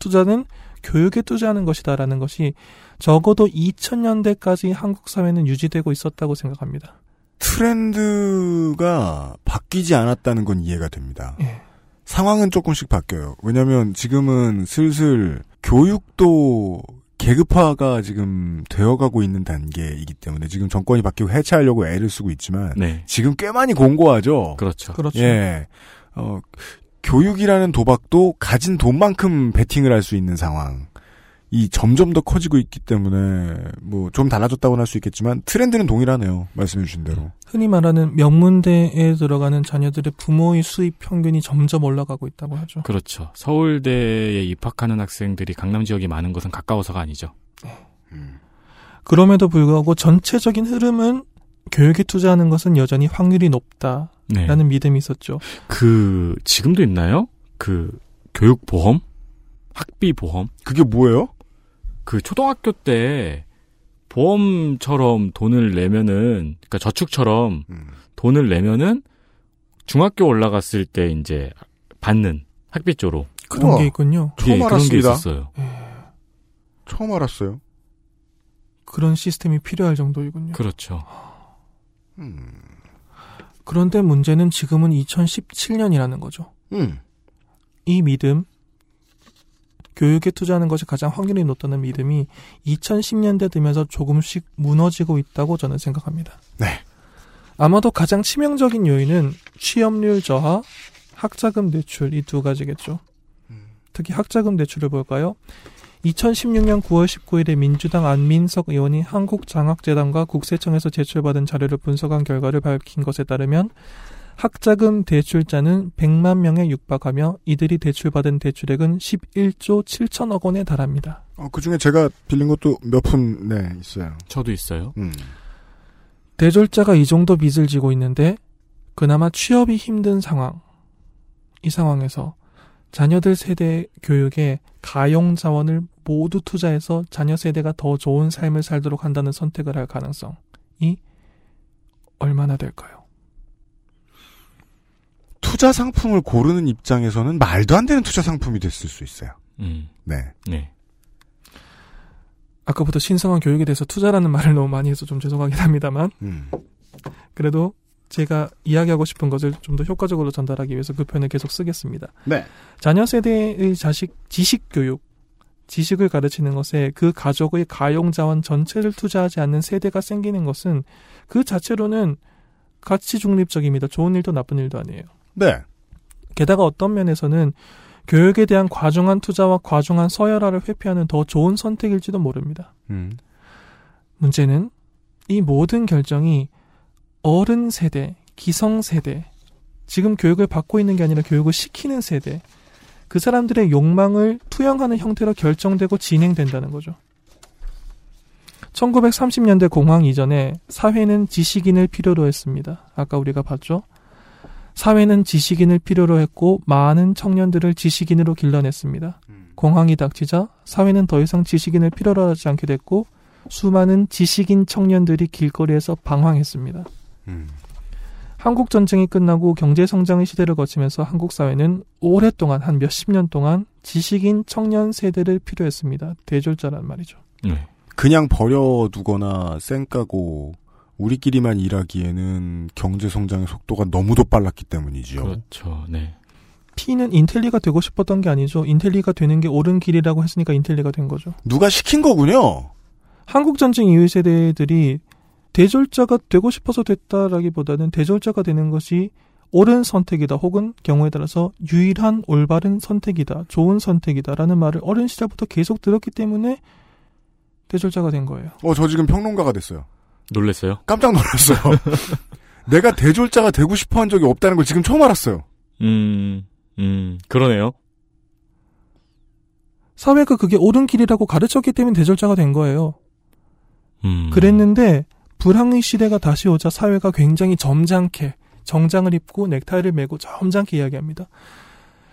투자는 교육에 투자하는 것이다라는 것이 적어도 2000년대까지 한국 사회는 유지되고 있었다고 생각합니다. 트렌드가 바뀌지 않았다는 건 이해가 됩니다. 예. 상황은 조금씩 바뀌어요. 왜냐하면 지금은 슬슬 교육도 계급화가 지금 되어가고 있는 단계이기 때문에 지금 정권이 바뀌고 해체하려고 애를 쓰고 있지만 네. 지금 꽤 많이 공고하죠. 그렇죠. 그렇죠. 예. 어, 교육이라는 도박도 가진 돈만큼 베팅을 할 수 있는 상황. 이 점점 더 커지고 있기 때문에 뭐 좀 달라졌다고는 할 수 있겠지만 트렌드는 동일하네요. 말씀해 주신 대로. 흔히 말하는 명문대에 들어가는 자녀들의 부모의 수입 평균이 점점 올라가고 있다고 하죠. 그렇죠. 서울대에 입학하는 학생들이 강남 지역이 많은 것은 가까워서가 아니죠. 그럼에도 불구하고 전체적인 흐름은 교육에 투자하는 것은 여전히 확률이 높다라는 네. 믿음이 있었죠. 그 지금도 있나요? 그 교육 보험, 학비 보험. 그게 뭐예요? 그 초등학교 때 보험처럼 돈을 내면은 그러니까 저축처럼 음. 돈을 내면은 중학교 올라갔을 때 이제 받는 학비조로 그런 우와. 게 있군요. 처음 예, 그런 게 알았습니다. 있었어요. 처음 알았어요. 그런 시스템이 필요할 정도이군요. 그렇죠. 그런데 문제는 지금은 2017년이라는 거죠. 음. 이 믿음, 교육에 투자하는 것이 가장 확률이 높다는 믿음이 2010년대 되면서 조금씩 무너지고 있다고 저는 생각합니다. 네. 아마도 가장 치명적인 요인은 취업률 저하, 학자금 대출 이 두 가지겠죠. 특히 학자금 대출을 볼까요? 2016년 9월 19일에 민주당 안민석 의원이 한국장학재단과 국세청에서 제출받은 자료를 분석한 결과를 밝힌 것에 따르면 학자금 대출자는 100만 명에 육박하며 이들이 대출받은 대출액은 11조 7천억 원에 달합니다. 어, 그 중에 제가 빌린 것도 몇 푼, 네, 있어요. 저도 있어요. 음. 대졸자가 이 정도 빚을 지고 있는데 그나마 취업이 힘든 상황. 이 상황에서 자녀들 세대 교육에 가용 자원을 모두 투자해서 자녀 세대가 더 좋은 삶을 살도록 한다는 선택을 할 가능성이 얼마나 될까요? 투자 상품을 고르는 입장에서는 말도 안 되는 투자 상품이 됐을 수 있어요. 음. 네. 네. 아까부터 신성한 교육에 대해서 투자라는 말을 너무 많이 해서 좀 죄송하긴 합니다만 음. 그래도 제가 이야기하고 싶은 것을 좀 더 효과적으로 전달하기 위해서 그 표현을 계속 쓰겠습니다. 네. 자녀 세대의 자식 지식 교육, 지식을 가르치는 것에 그 가족의 가용 자원 전체를 투자하지 않는 세대가 생기는 것은 그 자체로는 가치 중립적입니다. 좋은 일도 나쁜 일도 아니에요. 네. 게다가 어떤 면에서는 교육에 대한 과중한 투자와 과중한 서열화를 회피하는 더 좋은 선택일지도 모릅니다. 음. 문제는 이 모든 결정이 어른 세대, 기성 세대, 지금 교육을 받고 있는 게 아니라 교육을 시키는 세대. 그 사람들의 욕망을 투영하는 형태로 결정되고 진행된다는 거죠. 1930년대 공황 이전에 사회는 지식인을 필요로 했습니다. 아까 우리가 봤죠? 사회는 지식인을 필요로 했고 많은 청년들을 지식인으로 길러냈습니다. 공황이 닥치자 사회는 더 이상 지식인을 필요로 하지 않게 됐고 수많은 지식인 청년들이 길거리에서 방황했습니다. 한국 전쟁이 끝나고 경제 성장의 시대를 거치면서 한국 사회는 오랫동안 한 몇십 년 동안 지식인 청년 세대를 필요했습니다. 대졸자란 말이죠. 네. 그냥 버려두거나 쌩까고 우리끼리만 일하기에는 경제 성장의 속도가 너무도 빨랐기 때문이지요. 그렇죠. 네. P는 인텔리가 되고 싶었던 게 아니죠. 인텔리가 되는 게 옳은 길이라고 했으니까 인텔리가 된 거죠. 누가 시킨 거군요. 한국 전쟁 이후 세대들이 대졸자가 되고 싶어서 됐다라기보다는 대졸자가 되는 것이 옳은 선택이다 혹은 경우에 따라서 유일한 올바른 선택이다 좋은 선택이다라는 말을 어린 시절부터 계속 들었기 때문에 대졸자가 된 거예요. 어, 저 지금 평론가가 됐어요. 놀랬어요? 깜짝 놀랐어요. <laughs> 내가 대졸자가 되고 싶어 한 적이 없다는 걸 지금 처음 알았어요. 음, 음, 그러네요. 사회가 그게 옳은 길이라고 가르쳤기 때문에 대졸자가 된 거예요. 음. 그랬는데 불황의 시대가 다시 오자 사회가 굉장히 점잖게 정장을 입고 넥타이를 메고 점잖게 이야기합니다.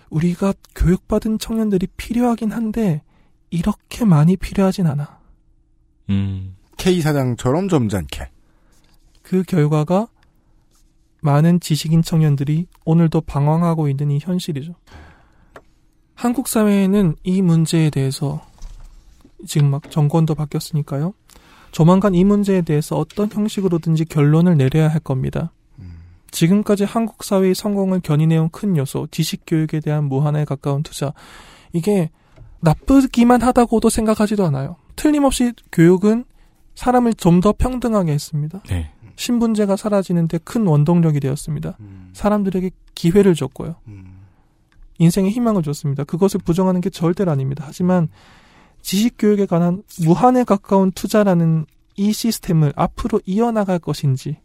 우리가 교육받은 청년들이 필요하긴 한데 이렇게 많이 필요하진 않아. 음. K 사장처럼 점잖게. 그 결과가 많은 지식인 청년들이 오늘도 방황하고 있는 이 현실이죠. 한국 사회에는 이 문제에 대해서 지금 막 정권도 바뀌었으니까요. 조만간 이 문제에 대해서 어떤 형식으로든지 결론을 내려야 할 겁니다. 지금까지 한국 사회의 성공을 견인해온 큰 요소, 지식 교육에 대한 무한에 가까운 투자. 이게 나쁘기만 하다고도 생각하지도 않아요. 틀림없이 교육은 사람을 좀 더 평등하게 했습니다. 네. 신분제가 사라지는데 큰 원동력이 되었습니다. 사람들에게 기회를 줬고요. 인생에 희망을 줬습니다. 그것을 부정하는 게 절대로 아닙니다. 하지만 지식 교육에 관한 무한에 가까운 투자라는 이 시스템을 앞으로 이어나갈 것인지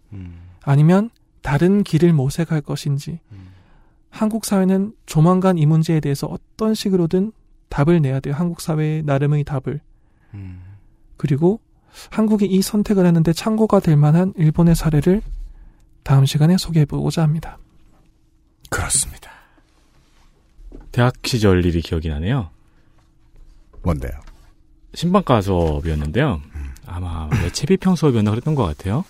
아니면 다른 길을 모색할 것인지 한국 사회는 조만간 이 문제에 대해서 어떤 식으로든 답을 내야 돼요. 한국 사회의 나름의 답을. 그리고 한국이 이 선택을 하는데 참고가 될 만한 일본의 사례를 다음 시간에 소개해 보고자 합니다. 그렇습니다. 대학 시절 일이 기억이 나네요. 뭔데요? 신방과 수업이었는데요. 아마 매체비평 수업이었나 그랬던 것 같아요.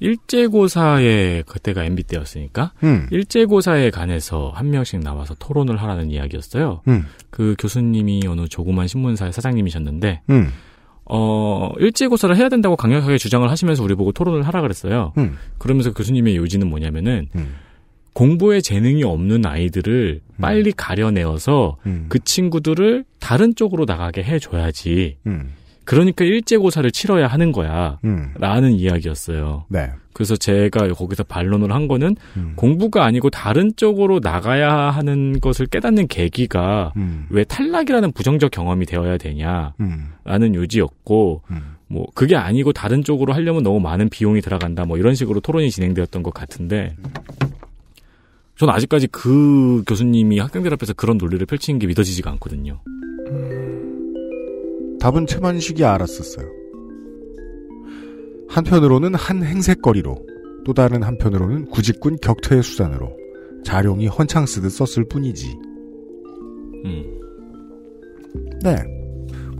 일제고사에 그때가 MB 때였으니까 음. 일제고사에 관해서 한 명씩 나와서 토론을 하라는 이야기였어요. 음. 그 교수님이 어느 조그만 신문사의 사장님이셨는데 음. 어 일제고사를 해야 된다고 강력하게 주장을 하시면서 우리 보고 토론을 하라 그랬어요. 음. 그러면서 교수님의 요지는 뭐냐면은 공부에 재능이 없는 아이들을 빨리 가려내어서 음. 그 친구들을 다른 쪽으로 나가게 해줘야지. 음. 그러니까 일제고사를 치러야 하는 거야. 음. 라는 이야기였어요. 네. 그래서 제가 거기서 반론을 한 거는 음. 공부가 아니고 다른 쪽으로 나가야 하는 것을 깨닫는 계기가 음. 왜 탈락이라는 부정적 경험이 되어야 되냐. 음. 라는 요지였고, 뭐, 그게 아니고 다른 쪽으로 하려면 너무 많은 비용이 들어간다. 뭐 이런 식으로 토론이 진행되었던 것 같은데, 전 아직까지 그 교수님이 학생들 앞에서 그런 논리를 펼치는 게 믿어지지가 않거든요. 답은 최만식이 알았었어요. 한편으로는 한 행색거리로 또 다른 한편으로는 구직군 격퇴의 수단으로 자룡이 헌창 쓰듯 썼을 뿐이지. 음. 네.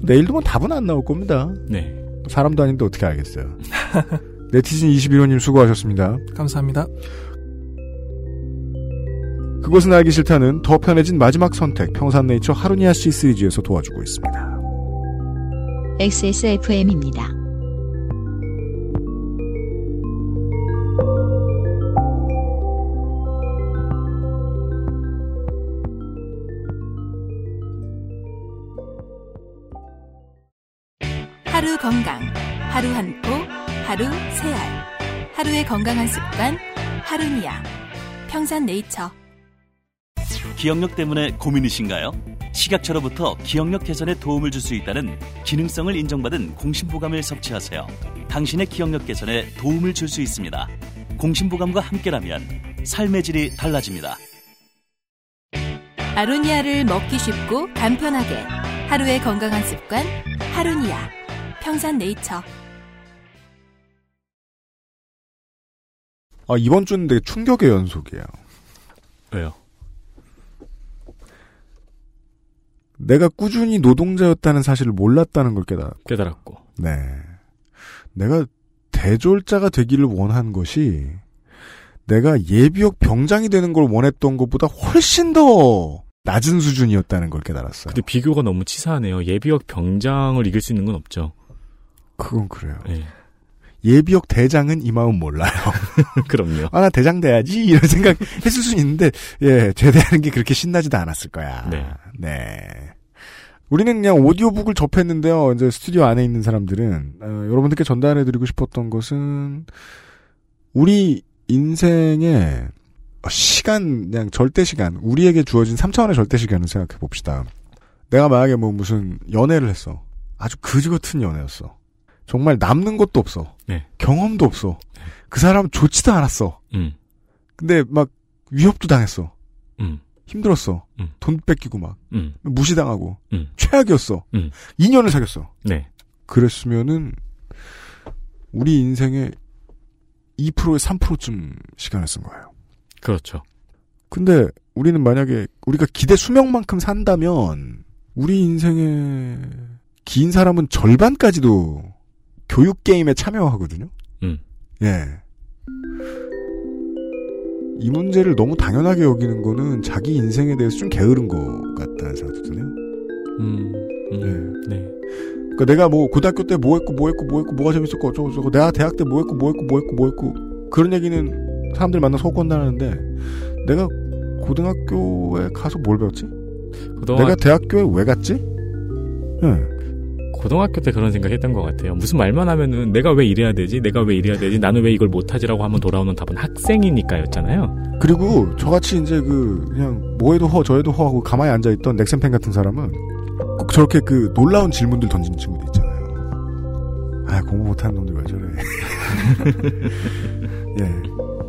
내일도 뭐 답은 안 나올 겁니다. 네. 사람도 아닌데 어떻게 알겠어요. <laughs> 네티즌 21호님 수고하셨습니다. 감사합니다. 그것은 알기 싫다는 더 편해진 마지막 선택 평산네이처 하루니아 씨 시리즈에서 도와주고 있습니다. XSFM입니다. 하루 건강, 하루 한 포, 하루 세 알. 하루의 건강한 습관, 하루니아. 평산네이처. 기억력 때문에 고민이신가요? 식약처로부터 기억력 개선에 도움을 줄 수 있다는 기능성을 인정받은 공심보감을 섭취하세요. 당신의 기억력 개선에 도움을 줄 수 있습니다. 공심보감과 함께라면 삶의 질이 달라집니다. 아로니아를 먹기 쉽고 간편하게 하루의 건강한 습관 하루니아 평산네이처 아, 이번 주는 되게 충격의 연속이에요. 왜요? 내가 꾸준히 노동자였다는 사실을 몰랐다는 걸 깨달았고. 깨달았고. 네. 내가 대졸자가 되기를 원한 것이 내가 예비역 병장이 되는 걸 원했던 것보다 훨씬 더 낮은 수준이었다는 걸 깨달았어요. 근데 비교가 너무 치사하네요. 예비역 병장을 이길 수 있는 건 없죠. 그건 그래요. 예. 예비역 대장은 이 마음 몰라요. <laughs> 그럼요. 아, 나 대장 돼야지. 이런 생각 했을 수 있는데, 예, 제대하는 게 그렇게 신나지도 않았을 거야. 네. 네. 우리는 그냥 오디오북을 접했는데요. 이제 스튜디오 안에 있는 사람들은, 어, 여러분들께 전달해드리고 싶었던 것은, 우리 인생의 시간, 그냥 절대 시간, 우리에게 주어진 3차원의 절대 시간을 생각해 봅시다. 내가 만약에 뭐 무슨 연애를 했어. 아주 그지 같은 연애였어. 정말 남는 것도 없어. 네. 경험도 없어. 그 사람 좋지도 않았어. 음. 근데 막 위협도 당했어. 음. 힘들었어. 음. 돈 뺏기고 막 음. 무시당하고 음. 최악이었어. 음. 2년을 사귀었어. 네. 그랬으면은 우리 인생의 2%에 3%쯤 시간을 쓴 거예요. 그렇죠. 근데 우리는 만약에 우리가 기대 수명만큼 산다면 우리 인생의 긴 사람은 절반까지도 교육 게임에 참여하거든요. 음. 예. 이 문제를 너무 당연하게 여기는 거는 자기 인생에 대해서 좀 게으른 것 같다는 생각도 드네요. 음. 음. 네. 그러니까 내가 뭐 고등학교 때 뭐 했고 뭐 했고 뭐 했고 뭐가 재밌었고 어쩌고 저쩌고 내가 대학 때 뭐 했고 뭐 했고 뭐 했고 뭐 했고 그런 얘기는 사람들 만나 서 건다는데 내가 고등학교에 가서 뭘 배웠지? 내가 대학교에 왜 갔지? 예. 고등학교 때 그런 생각했던 것 같아요. 무슨 말만 하면은 내가 왜 이래야 되지? 내가 왜 이래야 되지? 나는 왜 이걸 못하지라고 하면 돌아오는 답은 학생이니까였잖아요. 그리고 저같이 이제 그 그냥 뭐해도 허 저해도 허하고 가만히 앉아 있던 넥센팬 같은 사람은 꼭 저렇게 그 놀라운 질문들 던지는 친구들 있잖아요. 아 공부 못하는 놈들 왜 저래? <laughs> 예,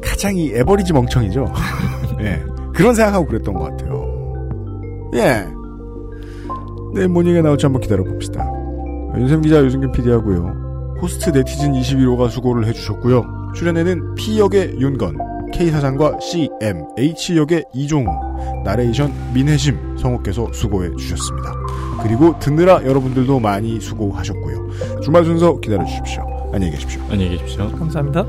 가장 이 에버리지 멍청이죠. <laughs> 예, 그런 생각하고 그랬던 것 같아요. 예. 네, 뭔 얘기가 나올지 한번 기다려 봅시다. 윤샘 기자, 유승균 PD하고요. 호스트 네티즌 21호가 수고를 해주셨고요. 출연에는 P역의 윤건, K사장과 CM, H역의 이종우, 나레이션 민혜심 성우께서 수고해 주셨습니다. 그리고 듣느라 여러분들도 많이 수고하셨고요. 주말 순서 기다려 주십시오. 안녕히 계십시오. 안녕히 계십시오. 감사합니다.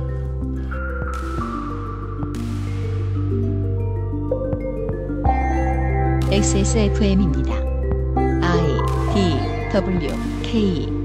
XSFM입니다. I D W 可以